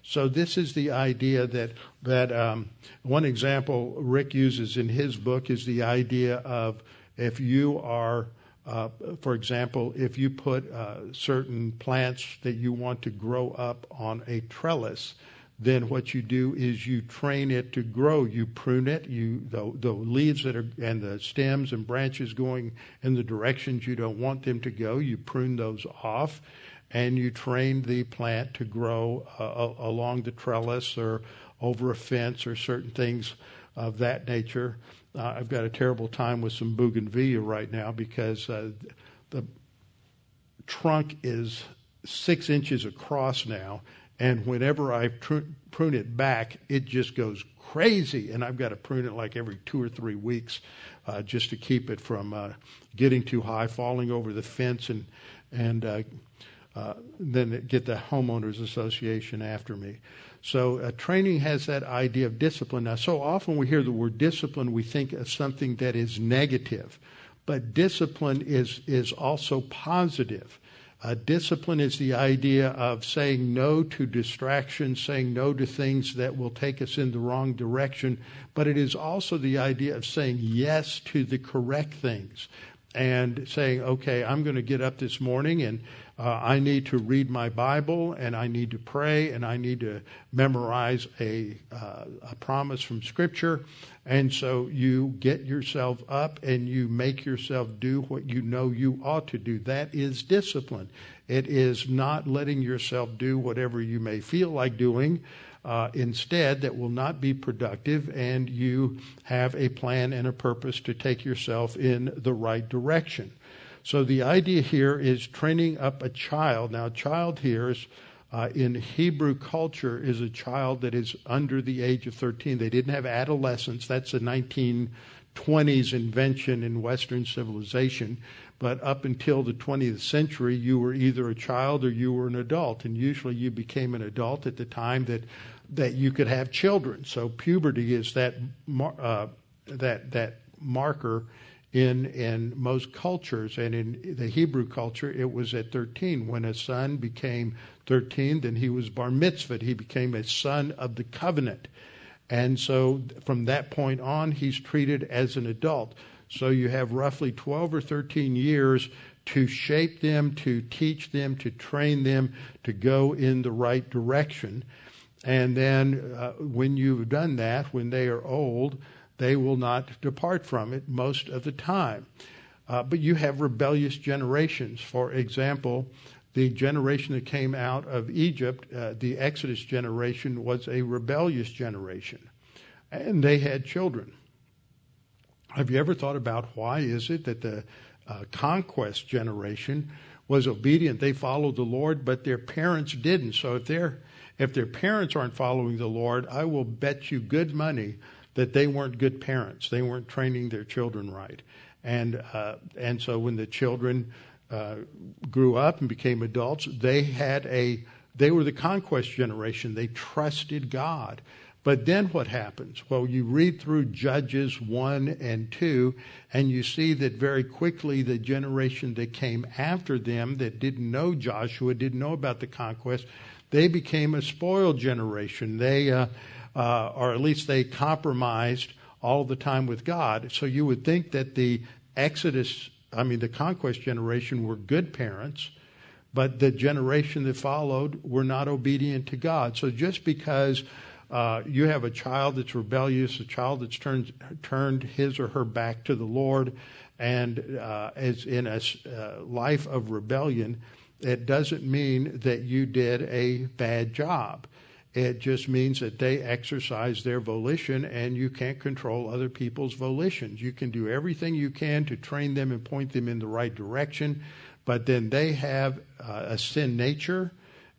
A: So this is the idea that that um, one example Rick uses in his book is the idea of if you are, uh, for example, if you put uh, certain plants that you want to grow up on a trellis, then what you do is you train it to grow. You prune it. You the, the leaves that are and the stems and branches going in the directions you don't want them to go. You prune those off and you train the plant to grow uh, along the trellis or over a fence or certain things of that nature. Uh, I've got a terrible time with some bougainvillea right now because uh, the trunk is six inches across now, and whenever I prune it back, it just goes crazy, and I've got to prune it like every two or three weeks uh, just to keep it from uh, getting too high, falling over the fence, and and uh, then get the homeowners association after me. So uh, training has that idea of discipline. Now, so often we hear the word discipline, we think of something that is negative, but discipline is is also positive. Uh, discipline is the idea of saying no to distractions, saying no to things that will take us in the wrong direction, but it is also the idea of saying yes to the correct things and saying, okay, I'm going to get up this morning and uh, I need to read my Bible and I need to pray and I need to memorize a, uh, a promise from Scripture. And so you get yourself up and you make yourself do what you know you ought to do. That is discipline. It is not letting yourself do whatever you may feel like doing. Uh, instead, that will not be productive, and you have a plan and a purpose to take yourself in the right direction. So the idea here is training up a child. Now, child here is uh, in Hebrew culture is a child that is under the age of 13. They didn't have adolescence. That's a 1920s invention in Western civilization. But up until the 20th century, you were either a child or you were an adult. And usually you became an adult at the time that, that you could have children. So puberty is that, uh, that, that marker in, in most cultures. And in the Hebrew culture, it was at 13. When a son became 13, then he was bar mitzvah He became a son of the covenant. And so from that point on, he's treated as an adult. So you have roughly 12 or 13 years to shape them, to teach them, to train them to go in the right direction. And then uh, when you've done that, when they are old, they will not depart from it most of the time. Uh, but you have rebellious generations. For example, the generation that came out of Egypt, uh, the Exodus generation, was a rebellious generation. And they had children. Have you ever thought about why is it that the uh, conquest generation was obedient? They followed the Lord, but their parents didn't. So if their if their parents aren't following the Lord, I will bet you good money that they weren't good parents. They weren't training their children right. And uh, and so when the children uh, grew up and became adults, they had a they were the conquest generation. They trusted God. But then what happens? Well, you read through Judges 1 and 2, and you see that very quickly the generation that came after them that didn't know Joshua, didn't know about the conquest, they became a spoiled generation. They, uh, uh, or at least they compromised all the time with God. So you would think that the Exodus, I mean, the conquest generation were good parents, but the generation that followed were not obedient to God. So just because uh, you have a child that's rebellious, a child that's turned turned his or her back to the Lord, and uh, is in a uh, life of rebellion. It doesn't mean that you did a bad job. It just means that they exercise their volition, and you can't control other people's volitions. You can do everything you can to train them and point them in the right direction, but then they have uh, a sin nature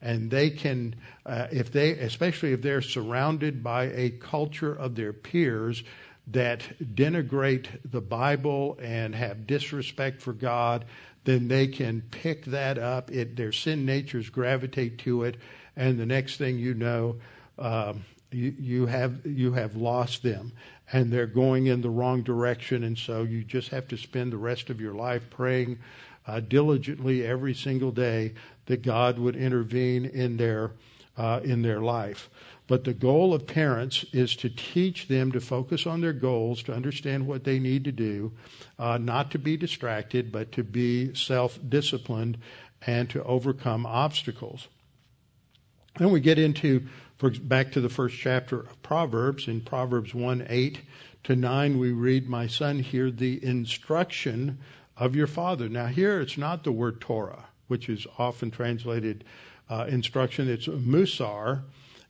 A: and they can, uh, if they, especially if they're surrounded by a culture of their peers that denigrate the Bible and have disrespect for God, then they can pick that up. It, their sin natures gravitate to it, and the next thing you know, um, you, you have you have lost them, and they're going in the wrong direction. And so you just have to spend the rest of your life praying uh, diligently every single day that God would intervene in their uh, in their life. But the goal of parents is to teach them to focus on their goals, to understand what they need to do, uh, not to be distracted, but to be self disciplined and to overcome obstacles. Then we get into, for, back to the first chapter of Proverbs. In Proverbs 1 8 to 9, we read, My son, hear the instruction of your father. Now, here it's not the word Torah which is often translated uh, instruction. It's musar,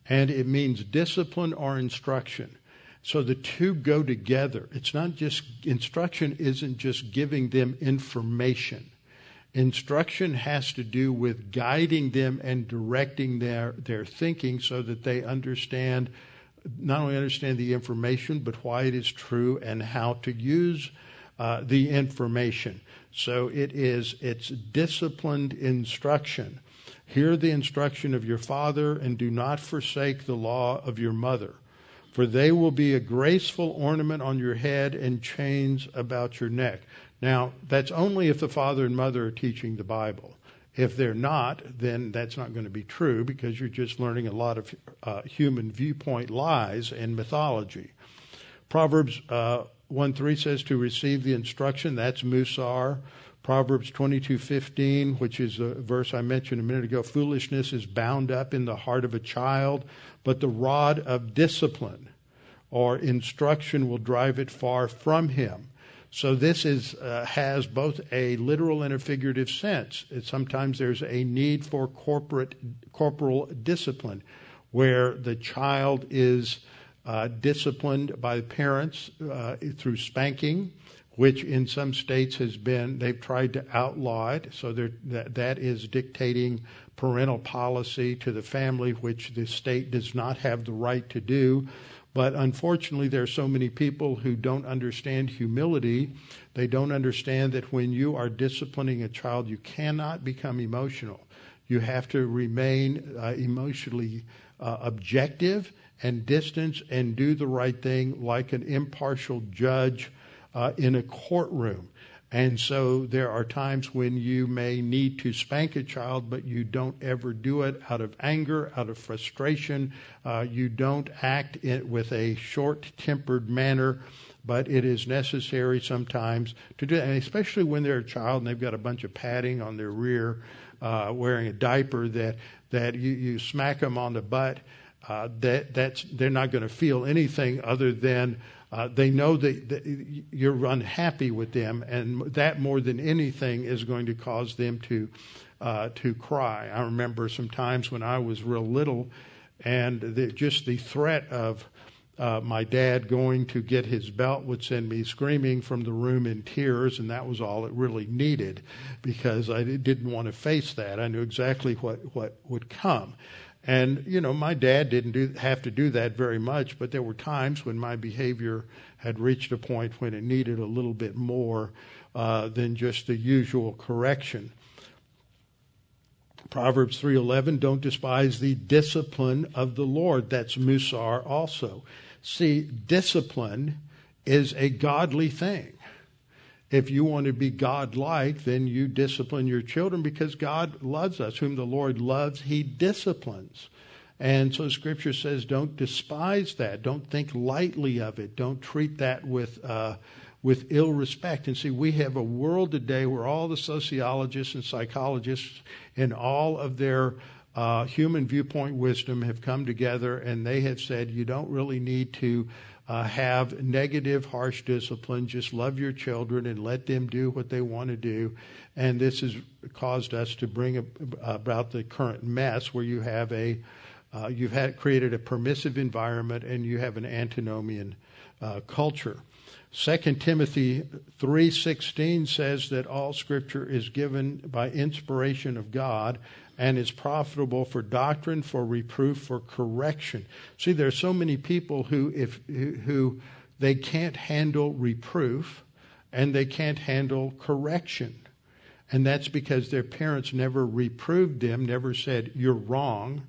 A: and it means discipline or instruction. So the two go together. It's not just, instruction isn't just giving them information. Instruction has to do with guiding them and directing their, their thinking so that they understand, not only understand the information, but why it is true and how to use uh, the information. So it is, it's disciplined instruction. Hear the instruction of your father and do not forsake the law of your mother. For they will be a graceful ornament on your head and chains about your neck. Now, that's only if the father and mother are teaching the Bible. If they're not, then that's not going to be true because you're just learning a lot of uh, human viewpoint lies and mythology. Proverbs uh, 1 3 says to receive the instruction, that's Musar. Proverbs 22:15, which is a verse I mentioned a minute ago, foolishness is bound up in the heart of a child, but the rod of discipline or instruction will drive it far from him. So this is uh, has both a literal and a figurative sense. It, sometimes there's a need for corporate corporal discipline, where the child is uh, disciplined by the parents uh, through spanking, which in some states has been, they've tried to outlaw it. So that, that is dictating parental policy to the family, which the state does not have the right to do. But unfortunately, there are so many people who don't understand humility. They don't understand that when you are disciplining a child, you cannot become emotional. You have to remain uh, emotionally uh, objective and distance and do the right thing like an impartial judge uh, in a courtroom. And so there are times when you may need to spank a child, but you don't ever do it out of anger, out of frustration. Uh, you don't act with a short tempered manner, but it is necessary sometimes to do that. And especially when they're a child and they've got a bunch of padding on their rear, uh, wearing a diaper, that, that you, you smack them on the butt. Uh, that that's they're not going to feel anything other than uh, they know that, that, you're unhappy with them, and that more than anything is going to cause them to uh, to cry. I remember some times when I was real little, and the, just the threat of uh, my dad going to get his belt would send me screaming from the room in tears, and that was all it really needed because I didn't want to face that. I knew exactly what, what would come. And, you know, my dad didn't do, have to do that very much, but there were times when my behavior had reached a point when it needed a little bit more uh, than just the usual correction. Proverbs 3:11 don't despise the discipline of the Lord that's musar also. See discipline is a godly thing. If you want to be God-like, then you discipline your children because God loves us. Whom the Lord loves, He disciplines. And so Scripture says, don't despise that. Don't think lightly of it. Don't treat that with uh, with ill respect. And see, we have a world today where all the sociologists and psychologists, and all of their uh, human viewpoint wisdom, have come together and they have said you don't really need to uh, have negative, harsh discipline. Just love your children and let them do what they want to do. And this has caused us to bring about the current mess where you have a uh, you've had created a permissive environment and you have an antinomian uh, culture. 2 Timothy 3:16 says that all scripture is given by inspiration of God and is profitable for doctrine, for reproof, for correction. See, there are so many people who, if who they can't handle reproof, and they can't handle correction, and that's because their parents never reproved them, never said you're wrong,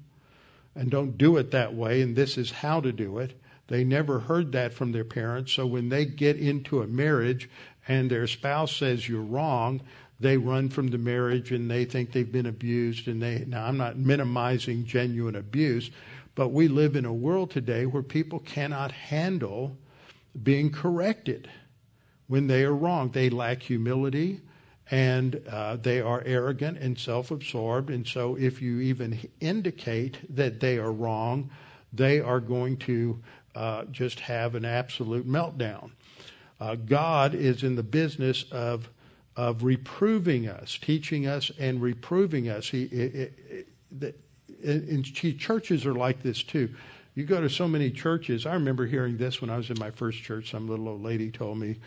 A: and don't do it that way, and this is how to do it. They never heard that from their parents, so when they get into a marriage and their spouse says you're wrong, they run from the marriage and they think they've been abused and they now I'm not minimizing genuine abuse, but we live in a world today where people cannot handle being corrected when they are wrong. They lack humility and uh, they are arrogant and self absorbed. And so, if you even indicate that they are wrong, they are going to uh, just have an absolute meltdown. Uh, God is in the business of of reproving us, teaching us and reproving us. He, it, it, and churches are like this too. You go to so many churches. I remember hearing this when I was in my first church. Some little old lady told me,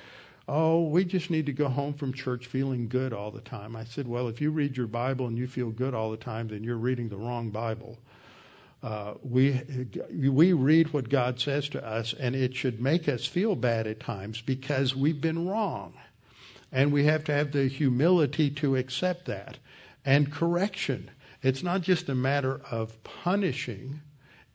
A: Oh, we just need to go home from church feeling good all the time. I said, Well, if you read your Bible and you feel good all the time, then you're reading the wrong Bible. Uh, we we read what God says to us, and it should make us feel bad at times because we've been wrong. And we have to have the humility to accept that. And correction. It's not just a matter of punishing,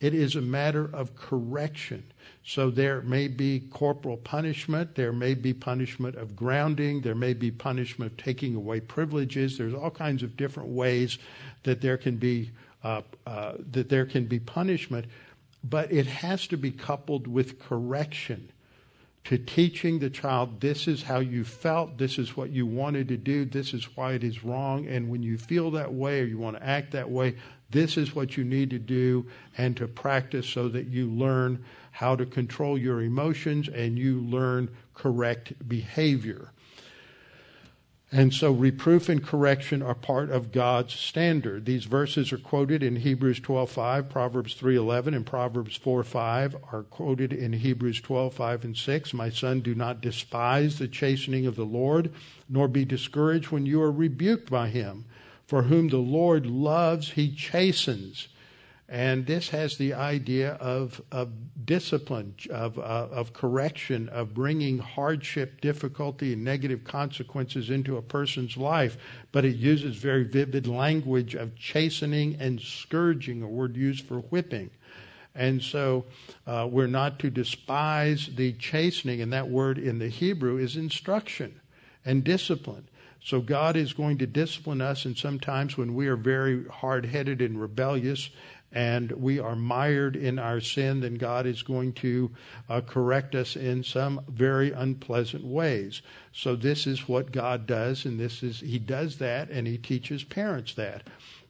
A: it is a matter of correction. So there may be corporal punishment, there may be punishment of grounding, there may be punishment of taking away privileges. There's all kinds of different ways that there can be uh, uh, that there can be punishment, but it has to be coupled with correction to teaching the child this is how you felt, this is what you wanted to do, this is why it is wrong, and when you feel that way or you want to act that way, this is what you need to do and to practice so that you learn how to control your emotions and you learn correct behavior. And so reproof and correction are part of God's standard. These verses are quoted in Hebrews 12:5, Proverbs 3:11, and Proverbs 4:5 are quoted in Hebrews 12:5 and 6. My son, do not despise the chastening of the Lord, nor be discouraged when you are rebuked by him. For whom the Lord loves, he chastens And this has the idea of, of discipline, of, uh, of correction, of bringing hardship, difficulty, and negative consequences into a person's life. But it uses very vivid language of chastening and scourging, a word used for whipping. And so uh, we're not to despise the chastening, and that word in the Hebrew is instruction and discipline. So God is going to discipline us, and sometimes when we are very hard headed and rebellious and we are mired in our sin, then God is going to uh, correct us in some very unpleasant ways. So this is what God does, and this is He does that, and He teaches parents that.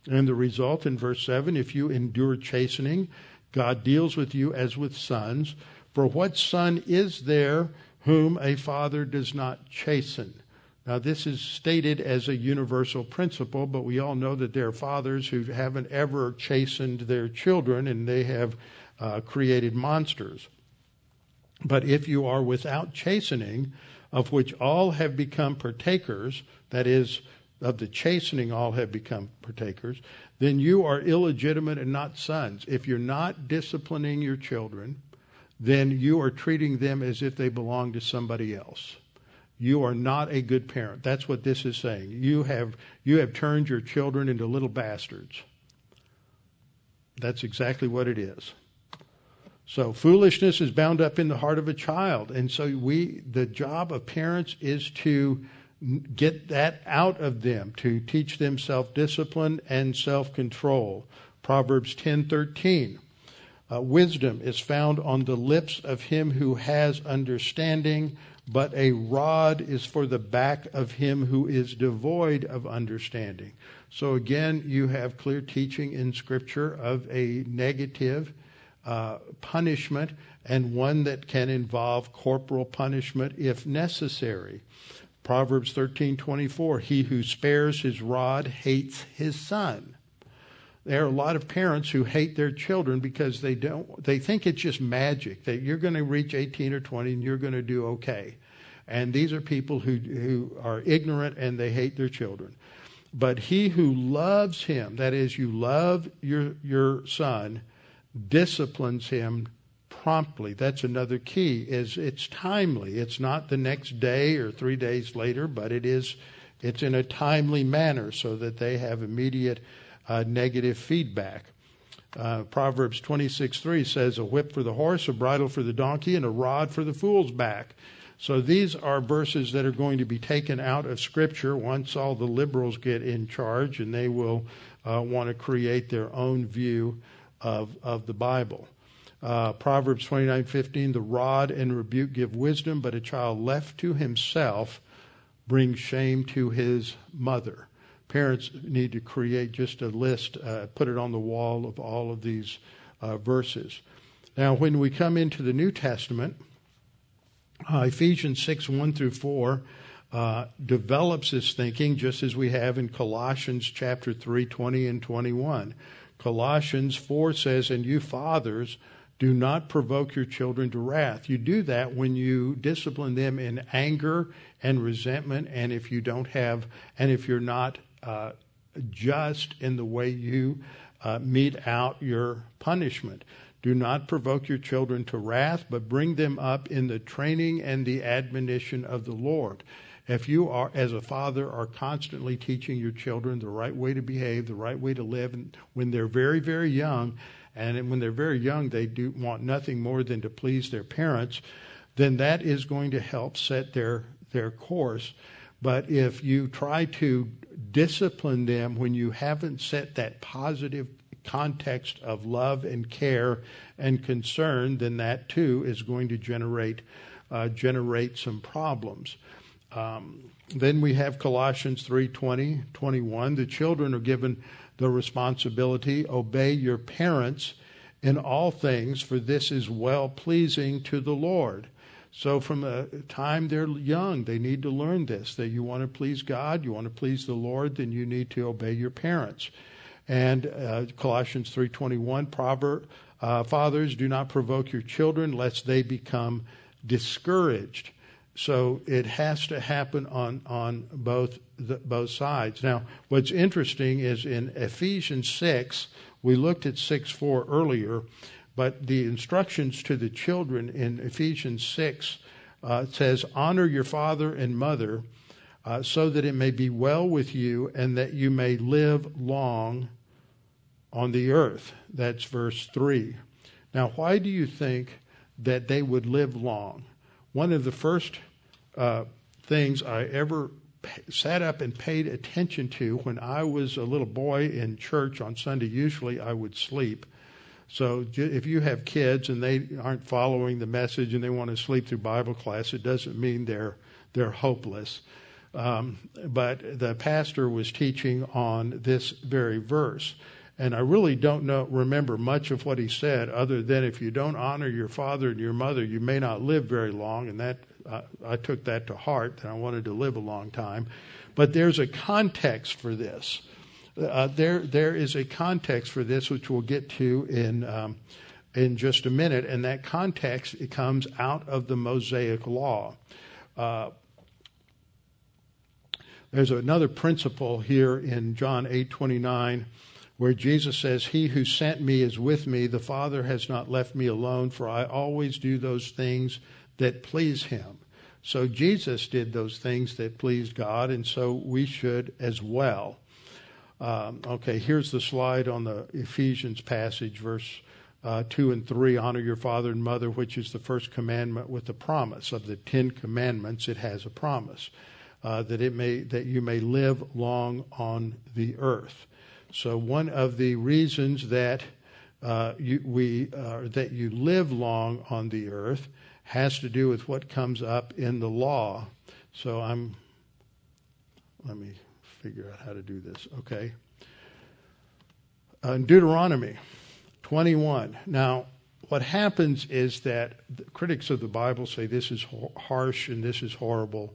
A: And the result in verse 7 if you endure chastening, God deals with you as with sons. For what son is there whom a father does not chasten? Now, this is stated as a universal principle, but we all know that there are fathers who haven't ever chastened their children and they have uh, created monsters. But if you are without chastening, of which all have become partakers, that is, of the chastening all have become partakers, then you are illegitimate and not sons. If you're not disciplining your children, then you are treating them as if they belong to somebody else. You are not a good parent. That's what this is saying. You have, you have turned your children into little bastards. That's exactly what it is. So foolishness is bound up in the heart of a child. And so we, the job of parents is to get that out of them, to teach them self-discipline and self-control. Proverbs 10:13. Uh, wisdom is found on the lips of him who has understanding, but a rod is for the back of him who is devoid of understanding. So again, you have clear teaching in Scripture of a negative uh, punishment and one that can involve corporal punishment if necessary. Proverbs 13:24 He who spares his rod hates his son. There are a lot of parents who hate their children because they don't they think it's just magic that you're going to reach 18 or 20 and you're going to do okay. And these are people who who are ignorant and they hate their children. But he who loves him, that is you love your your son, disciplines him promptly. That's another key is it's timely. It's not the next day or 3 days later, but it is it's in a timely manner so that they have immediate uh, negative feedback. Uh, Proverbs 26 3 says, A whip for the horse, a bridle for the donkey, and a rod for the fool's back. So these are verses that are going to be taken out of Scripture once all the liberals get in charge and they will uh, want to create their own view of, of the Bible. Uh, Proverbs 29:15, the rod and rebuke give wisdom, but a child left to himself brings shame to his mother. Parents need to create just a list, uh, put it on the wall of all of these uh, verses. Now, when we come into the New Testament, uh, Ephesians 6 1 through 4 uh, develops this thinking just as we have in Colossians chapter 3 20 and 21. Colossians 4 says, And you fathers, do not provoke your children to wrath. You do that when you discipline them in anger and resentment, and if you don't have, and if you're not uh, just in the way you uh, mete out your punishment. Do not provoke your children to wrath, but bring them up in the training and the admonition of the Lord. If you are, as a father, are constantly teaching your children the right way to behave, the right way to live, and when they're very, very young, and when they're very young, they do want nothing more than to please their parents, then that is going to help set their, their course. But if you try to discipline them when you haven't set that positive context of love and care and concern, then that too is going to generate uh, generate some problems. Um, then we have Colossians 3 20, 21. The children are given the responsibility obey your parents in all things, for this is well pleasing to the Lord. So, from the time they're young, they need to learn this that you want to please God, you want to please the Lord, then you need to obey your parents. And uh, Colossians 3:21, proverb, uh, fathers, do not provoke your children lest they become discouraged. So it has to happen on on both the, both sides. Now, what's interesting is in Ephesians six, We looked at 6 4 earlier, but the instructions to the children in Ephesians 6 uh, says, Honor your father and mother, uh, so that it may be well with you and that you may live long on the earth. That's verse 3. Now, why do you think that they would live long? One of the first uh, things I ever sat up and paid attention to when I was a little boy in church on Sunday, usually I would sleep. So if you have kids and they aren't following the message and they want to sleep through Bible class, it doesn't mean they're they're hopeless. Um, but the pastor was teaching on this very verse. And I really don't know, remember much of what he said, other than if you don't honor your father and your mother, you may not live very long. And that uh, I took that to heart, that I wanted to live a long time. But there's a context for this. Uh, there, there is a context for this, which we'll get to in um, in just a minute, and that context it comes out of the Mosaic Law. Uh, there's another principle here in John 8:29 where Jesus says, He who sent me is with me. The Father has not left me alone, for I always do those things that please him. So Jesus did those things that pleased God, and so we should as well. Um, okay, here's the slide on the Ephesians passage, verse uh, 2 and 3 honor your father and mother, which is the first commandment with the promise. Of the Ten Commandments, it has a promise. Uh, that it may that you may live long on the earth. So one of the reasons that uh, you, we uh, that you live long on the earth has to do with what comes up in the law. So I'm. Let me figure out how to do this. Okay. Uh, Deuteronomy 21. Now, what happens is that critics of the Bible say this is harsh and this is horrible,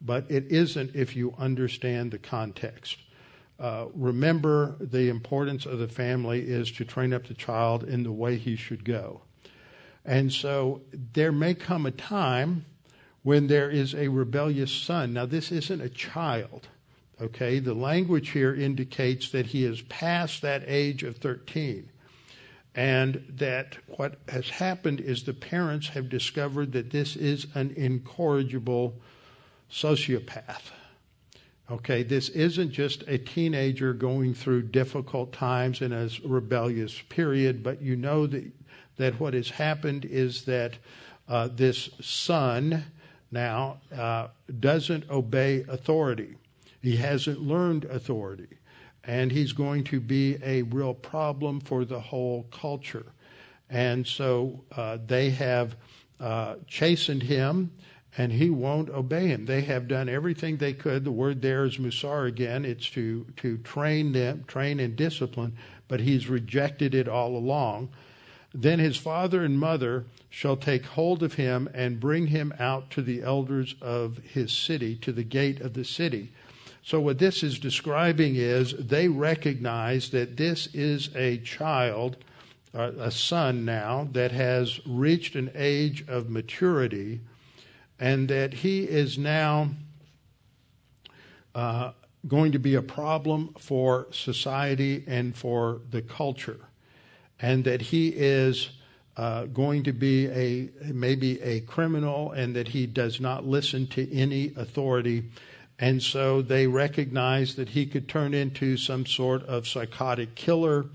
A: but it isn't if you understand the context. Uh, remember, the importance of the family is to train up the child in the way he should go. And so there may come a time when there is a rebellious son. Now, this isn't a child, okay? The language here indicates that he is past that age of 13. And that what has happened is the parents have discovered that this is an incorrigible sociopath. Okay, this isn't just a teenager going through difficult times in a rebellious period, but you know that, that what has happened is that uh, this son now uh, doesn't obey authority. He hasn't learned authority. And he's going to be a real problem for the whole culture. And so uh, they have uh, chastened him and he won't obey him. They have done everything they could. The word there is musar again. It's to, to train them, train and discipline, but he's rejected it all along. Then his father and mother shall take hold of him and bring him out to the elders of his city, to the gate of the city. So, what this is describing is they recognize that this is a child, a son now, that has reached an age of maturity and that he is now uh, going to be a problem for society and for the culture, and that he is uh, going to be a maybe a criminal, and that he does not listen to any authority. And so they recognize that he could turn into some sort of psychotic killer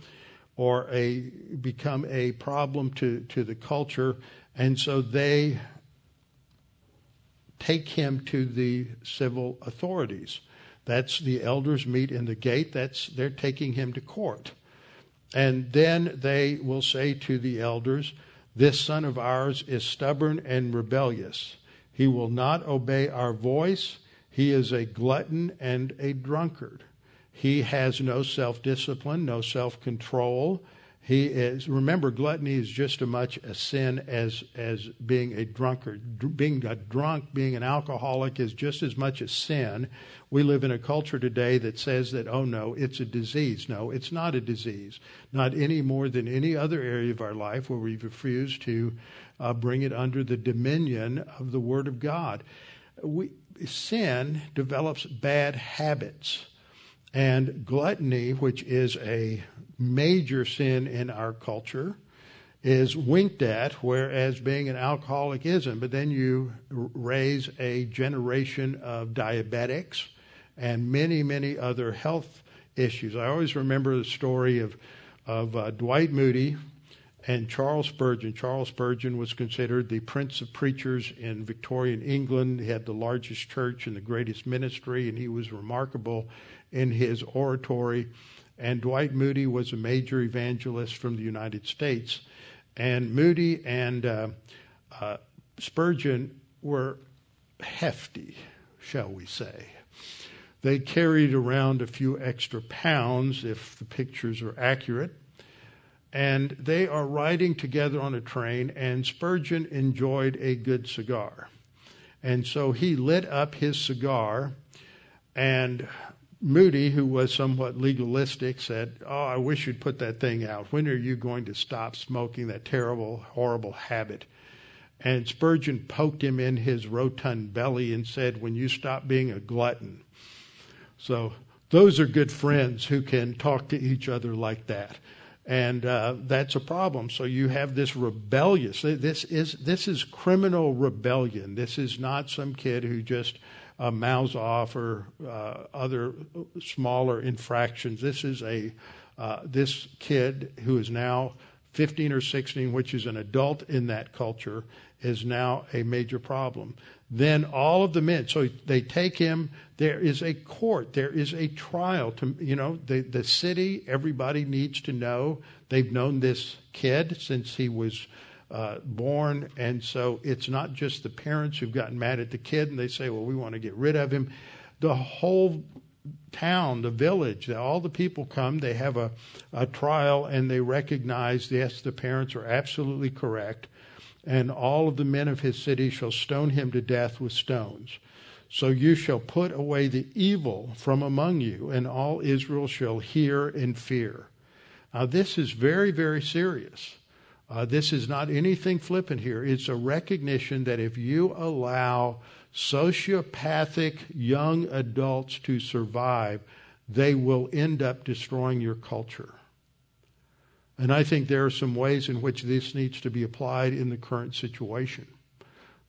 A: or a become a problem to, to the culture. And so they take him to the civil authorities. That's the elders meet in the gate. That's they're taking him to court. And then they will say to the elders, This son of ours is stubborn and rebellious. He will not obey our voice. He is a glutton and a drunkard. He has no self discipline, no self control. He is, remember, gluttony is just as much a sin as, as being a drunkard. Being a drunk, being an alcoholic is just as much a sin. We live in a culture today that says that, oh no, it's a disease. No, it's not a disease. Not any more than any other area of our life where we refuse to uh, bring it under the dominion of the Word of God. We, sin develops bad habits. And gluttony, which is a major sin in our culture is winked at, whereas being an alcoholic isn't. But then you raise a generation of diabetics and many, many other health issues. I always remember the story of, of uh, Dwight Moody and Charles Spurgeon. Charles Spurgeon was considered the prince of preachers in Victorian England. He had the largest church and the greatest ministry, and he was remarkable in his oratory. And Dwight Moody was a major evangelist from the United States. And Moody and uh, uh, Spurgeon were hefty, shall we say. They carried around a few extra pounds if the pictures are accurate. And they are riding together on a train, and Spurgeon enjoyed a good cigar. And so he lit up his cigar, and Moody, who was somewhat legalistic, said, Oh, I wish you'd put that thing out. When are you going to stop smoking that terrible, horrible habit? And Spurgeon poked him in his rotund belly and said, When you stop being a glutton. So those are good friends who can talk to each other like that. And uh, that's a problem. So you have this rebellious. This is this is criminal rebellion. This is not some kid who just uh, off or uh, other smaller infractions. This is a uh, this kid who is now 15 or 16, which is an adult in that culture, is now a major problem. Then all of the men, so they take him. There is a court. There is a trial. To you know, the the city. Everybody needs to know. They've known this kid since he was uh, born. And so it's not just the parents who've gotten mad at the kid and they say, well, we want to get rid of him. The whole town, the village, all the people come, they have a, a trial and they recognize, yes, the parents are absolutely correct. And all of the men of his city shall stone him to death with stones. So you shall put away the evil from among you, and all Israel shall hear and fear. Now, this is very, very serious. Uh, this is not anything flippant here. It's a recognition that if you allow sociopathic young adults to survive, they will end up destroying your culture. And I think there are some ways in which this needs to be applied in the current situation.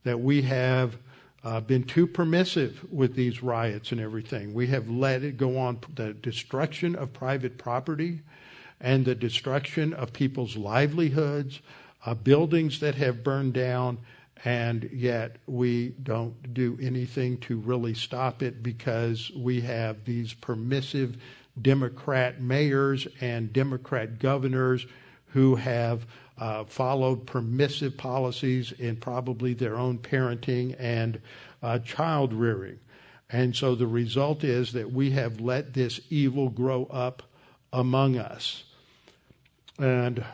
A: That we have uh, been too permissive with these riots and everything. We have let it go on. The destruction of private property and the destruction of people's livelihoods, uh, buildings that have burned down, and yet we don't do anything to really stop it because we have these permissive Democrat mayors and Democrat governors who have uh, followed permissive policies in probably their own parenting and uh, child rearing. And so the result is that we have let this evil grow up among us. And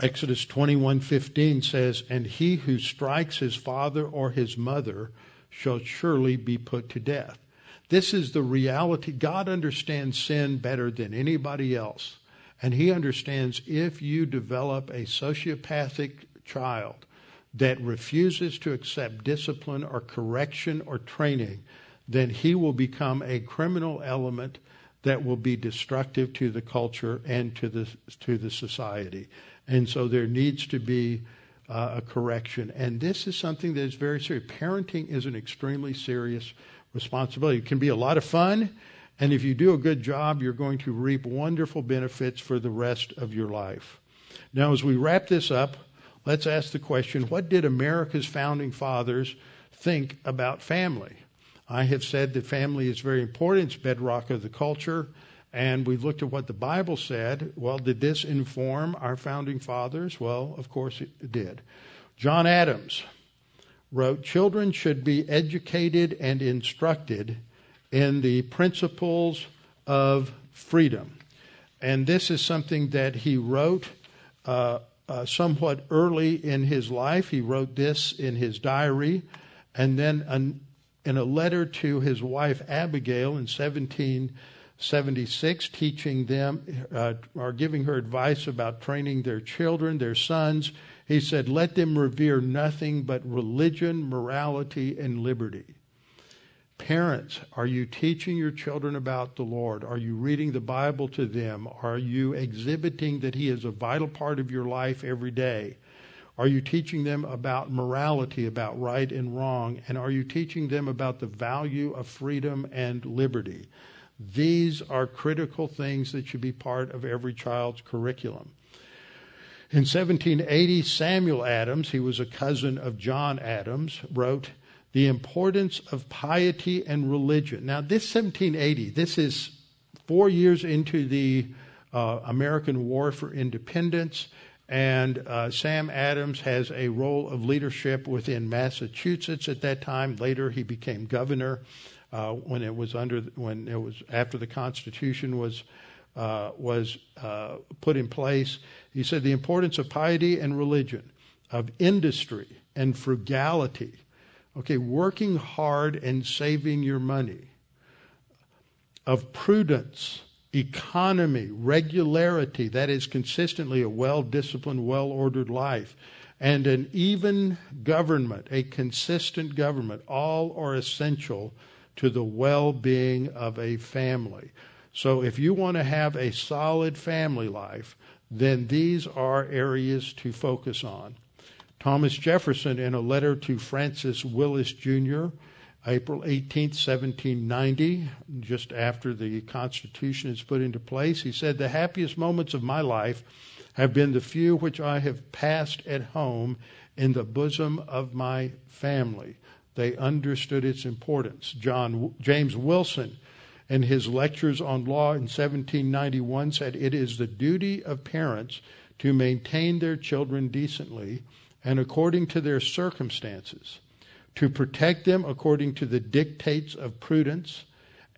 A: Exodus 21:15 says, "And he who strikes his father or his mother shall surely be put to death." This is the reality. God understands sin better than anybody else. And he understands if you develop a sociopathic child that refuses to accept discipline or correction or training, then he will become a criminal element that will be destructive to the culture and to the to the society. And so there needs to be uh, a correction. And this is something that is very serious. Parenting is an extremely serious responsibility. It can be a lot of fun, and if you do a good job, you're going to reap wonderful benefits for the rest of your life. Now, as we wrap this up, let's ask the question what did America's founding fathers think about family? I have said that family is very important, it's bedrock of the culture. And we've looked at what the Bible said. Well, did this inform our founding fathers? Well, of course it did. John Adams wrote Children should be educated and instructed in the principles of freedom. And this is something that he wrote uh, uh, somewhat early in his life. He wrote this in his diary. And then an, in a letter to his wife Abigail in 1776, teaching them uh, or giving her advice about training their children, their sons. He said, Let them revere nothing but religion, morality, and liberty. Parents, are you teaching your children about the Lord? Are you reading the Bible to them? Are you exhibiting that He is a vital part of your life every day? Are you teaching them about morality, about right and wrong? And are you teaching them about the value of freedom and liberty? These are critical things that should be part of every child's curriculum. In 1780, Samuel Adams, he was a cousin of John Adams, wrote, The importance of piety and religion. Now, this 1780, this is four years into the uh, American War for Independence, and uh, Sam Adams has a role of leadership within Massachusetts at that time. Later, he became governor uh, when it was under when it was after the Constitution was uh, was uh, put in place. He said the importance of piety and religion, of industry and frugality. Okay, working hard and saving your money, of prudence, economy, regularity, that is consistently a well disciplined, well ordered life, and an even government, a consistent government, all are essential to the well being of a family. So, if you want to have a solid family life, then these are areas to focus on. Thomas Jefferson, in a letter to Francis Willis Jr., April 18, 1790, just after the Constitution is put into place, he said, The happiest moments of my life have been the few which I have passed at home in the bosom of my family. They understood its importance. John James Wilson, in his lectures on law in 1791, said it is the duty of parents to maintain their children decently and according to their circumstances, to protect them according to the dictates of prudence,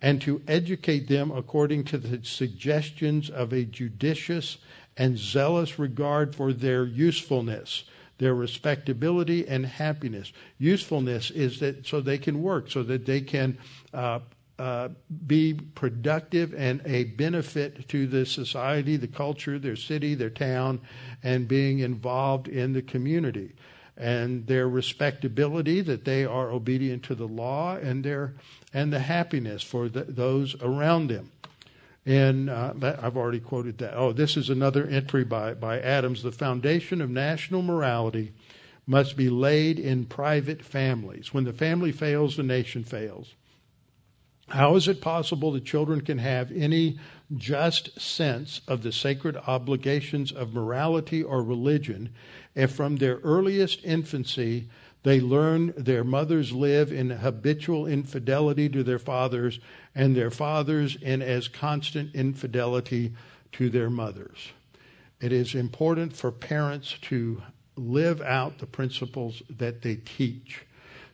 A: and to educate them according to the suggestions of a judicious and zealous regard for their usefulness their respectability and happiness. Usefulness is that so they can work, so that they can uh, uh, be productive and a benefit to the society, the culture, their city, their town, and being involved in the community. And their respectability, that they are obedient to the law, and their and the happiness for the, those around them. And uh, I've already quoted that. Oh, this is another entry by, by Adams. The foundation of national morality must be laid in private families. When the family fails, the nation fails. How is it possible that children can have any just sense of the sacred obligations of morality or religion if from their earliest infancy they learn their mothers live in habitual infidelity to their fathers, and their fathers in as constant infidelity to their mothers. It is important for parents to live out the principles that they teach.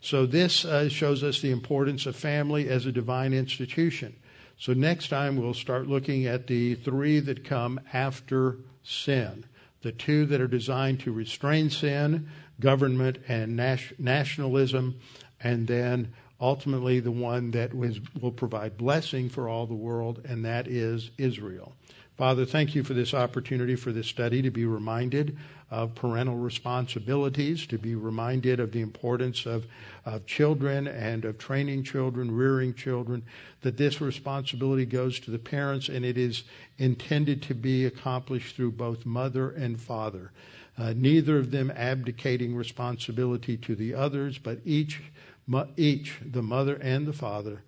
A: So, this uh, shows us the importance of family as a divine institution. So, next time we'll start looking at the three that come after sin the two that are designed to restrain sin, government and nationalism, and then ultimately the one that was, will provide blessing for all the world, and that is Israel. Father, thank you for this opportunity for this study to be reminded of parental responsibilities, to be reminded of the importance of, of children and of training children, rearing children, that this responsibility goes to the parents and it is intended to be accomplished through both mother and father uh, neither of them abdicating responsibility to the others, but each, each the mother and the father,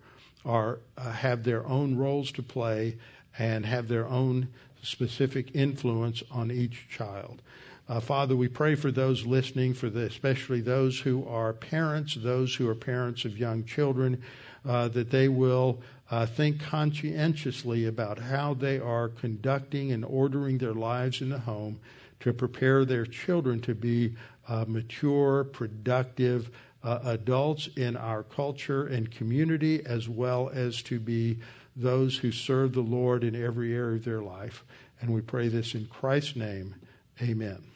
A: are uh, have their own roles to play and have their own specific influence on each child. Uh, Father, we pray for those listening, for the, especially those who are parents, those who are parents of young children, uh, that they will uh, think conscientiously about how they are conducting and ordering their lives in the home to prepare their children to be uh, mature, productive uh, adults in our culture and community, as well as to be those who serve the Lord in every area of their life. And we pray this in Christ's name. Amen.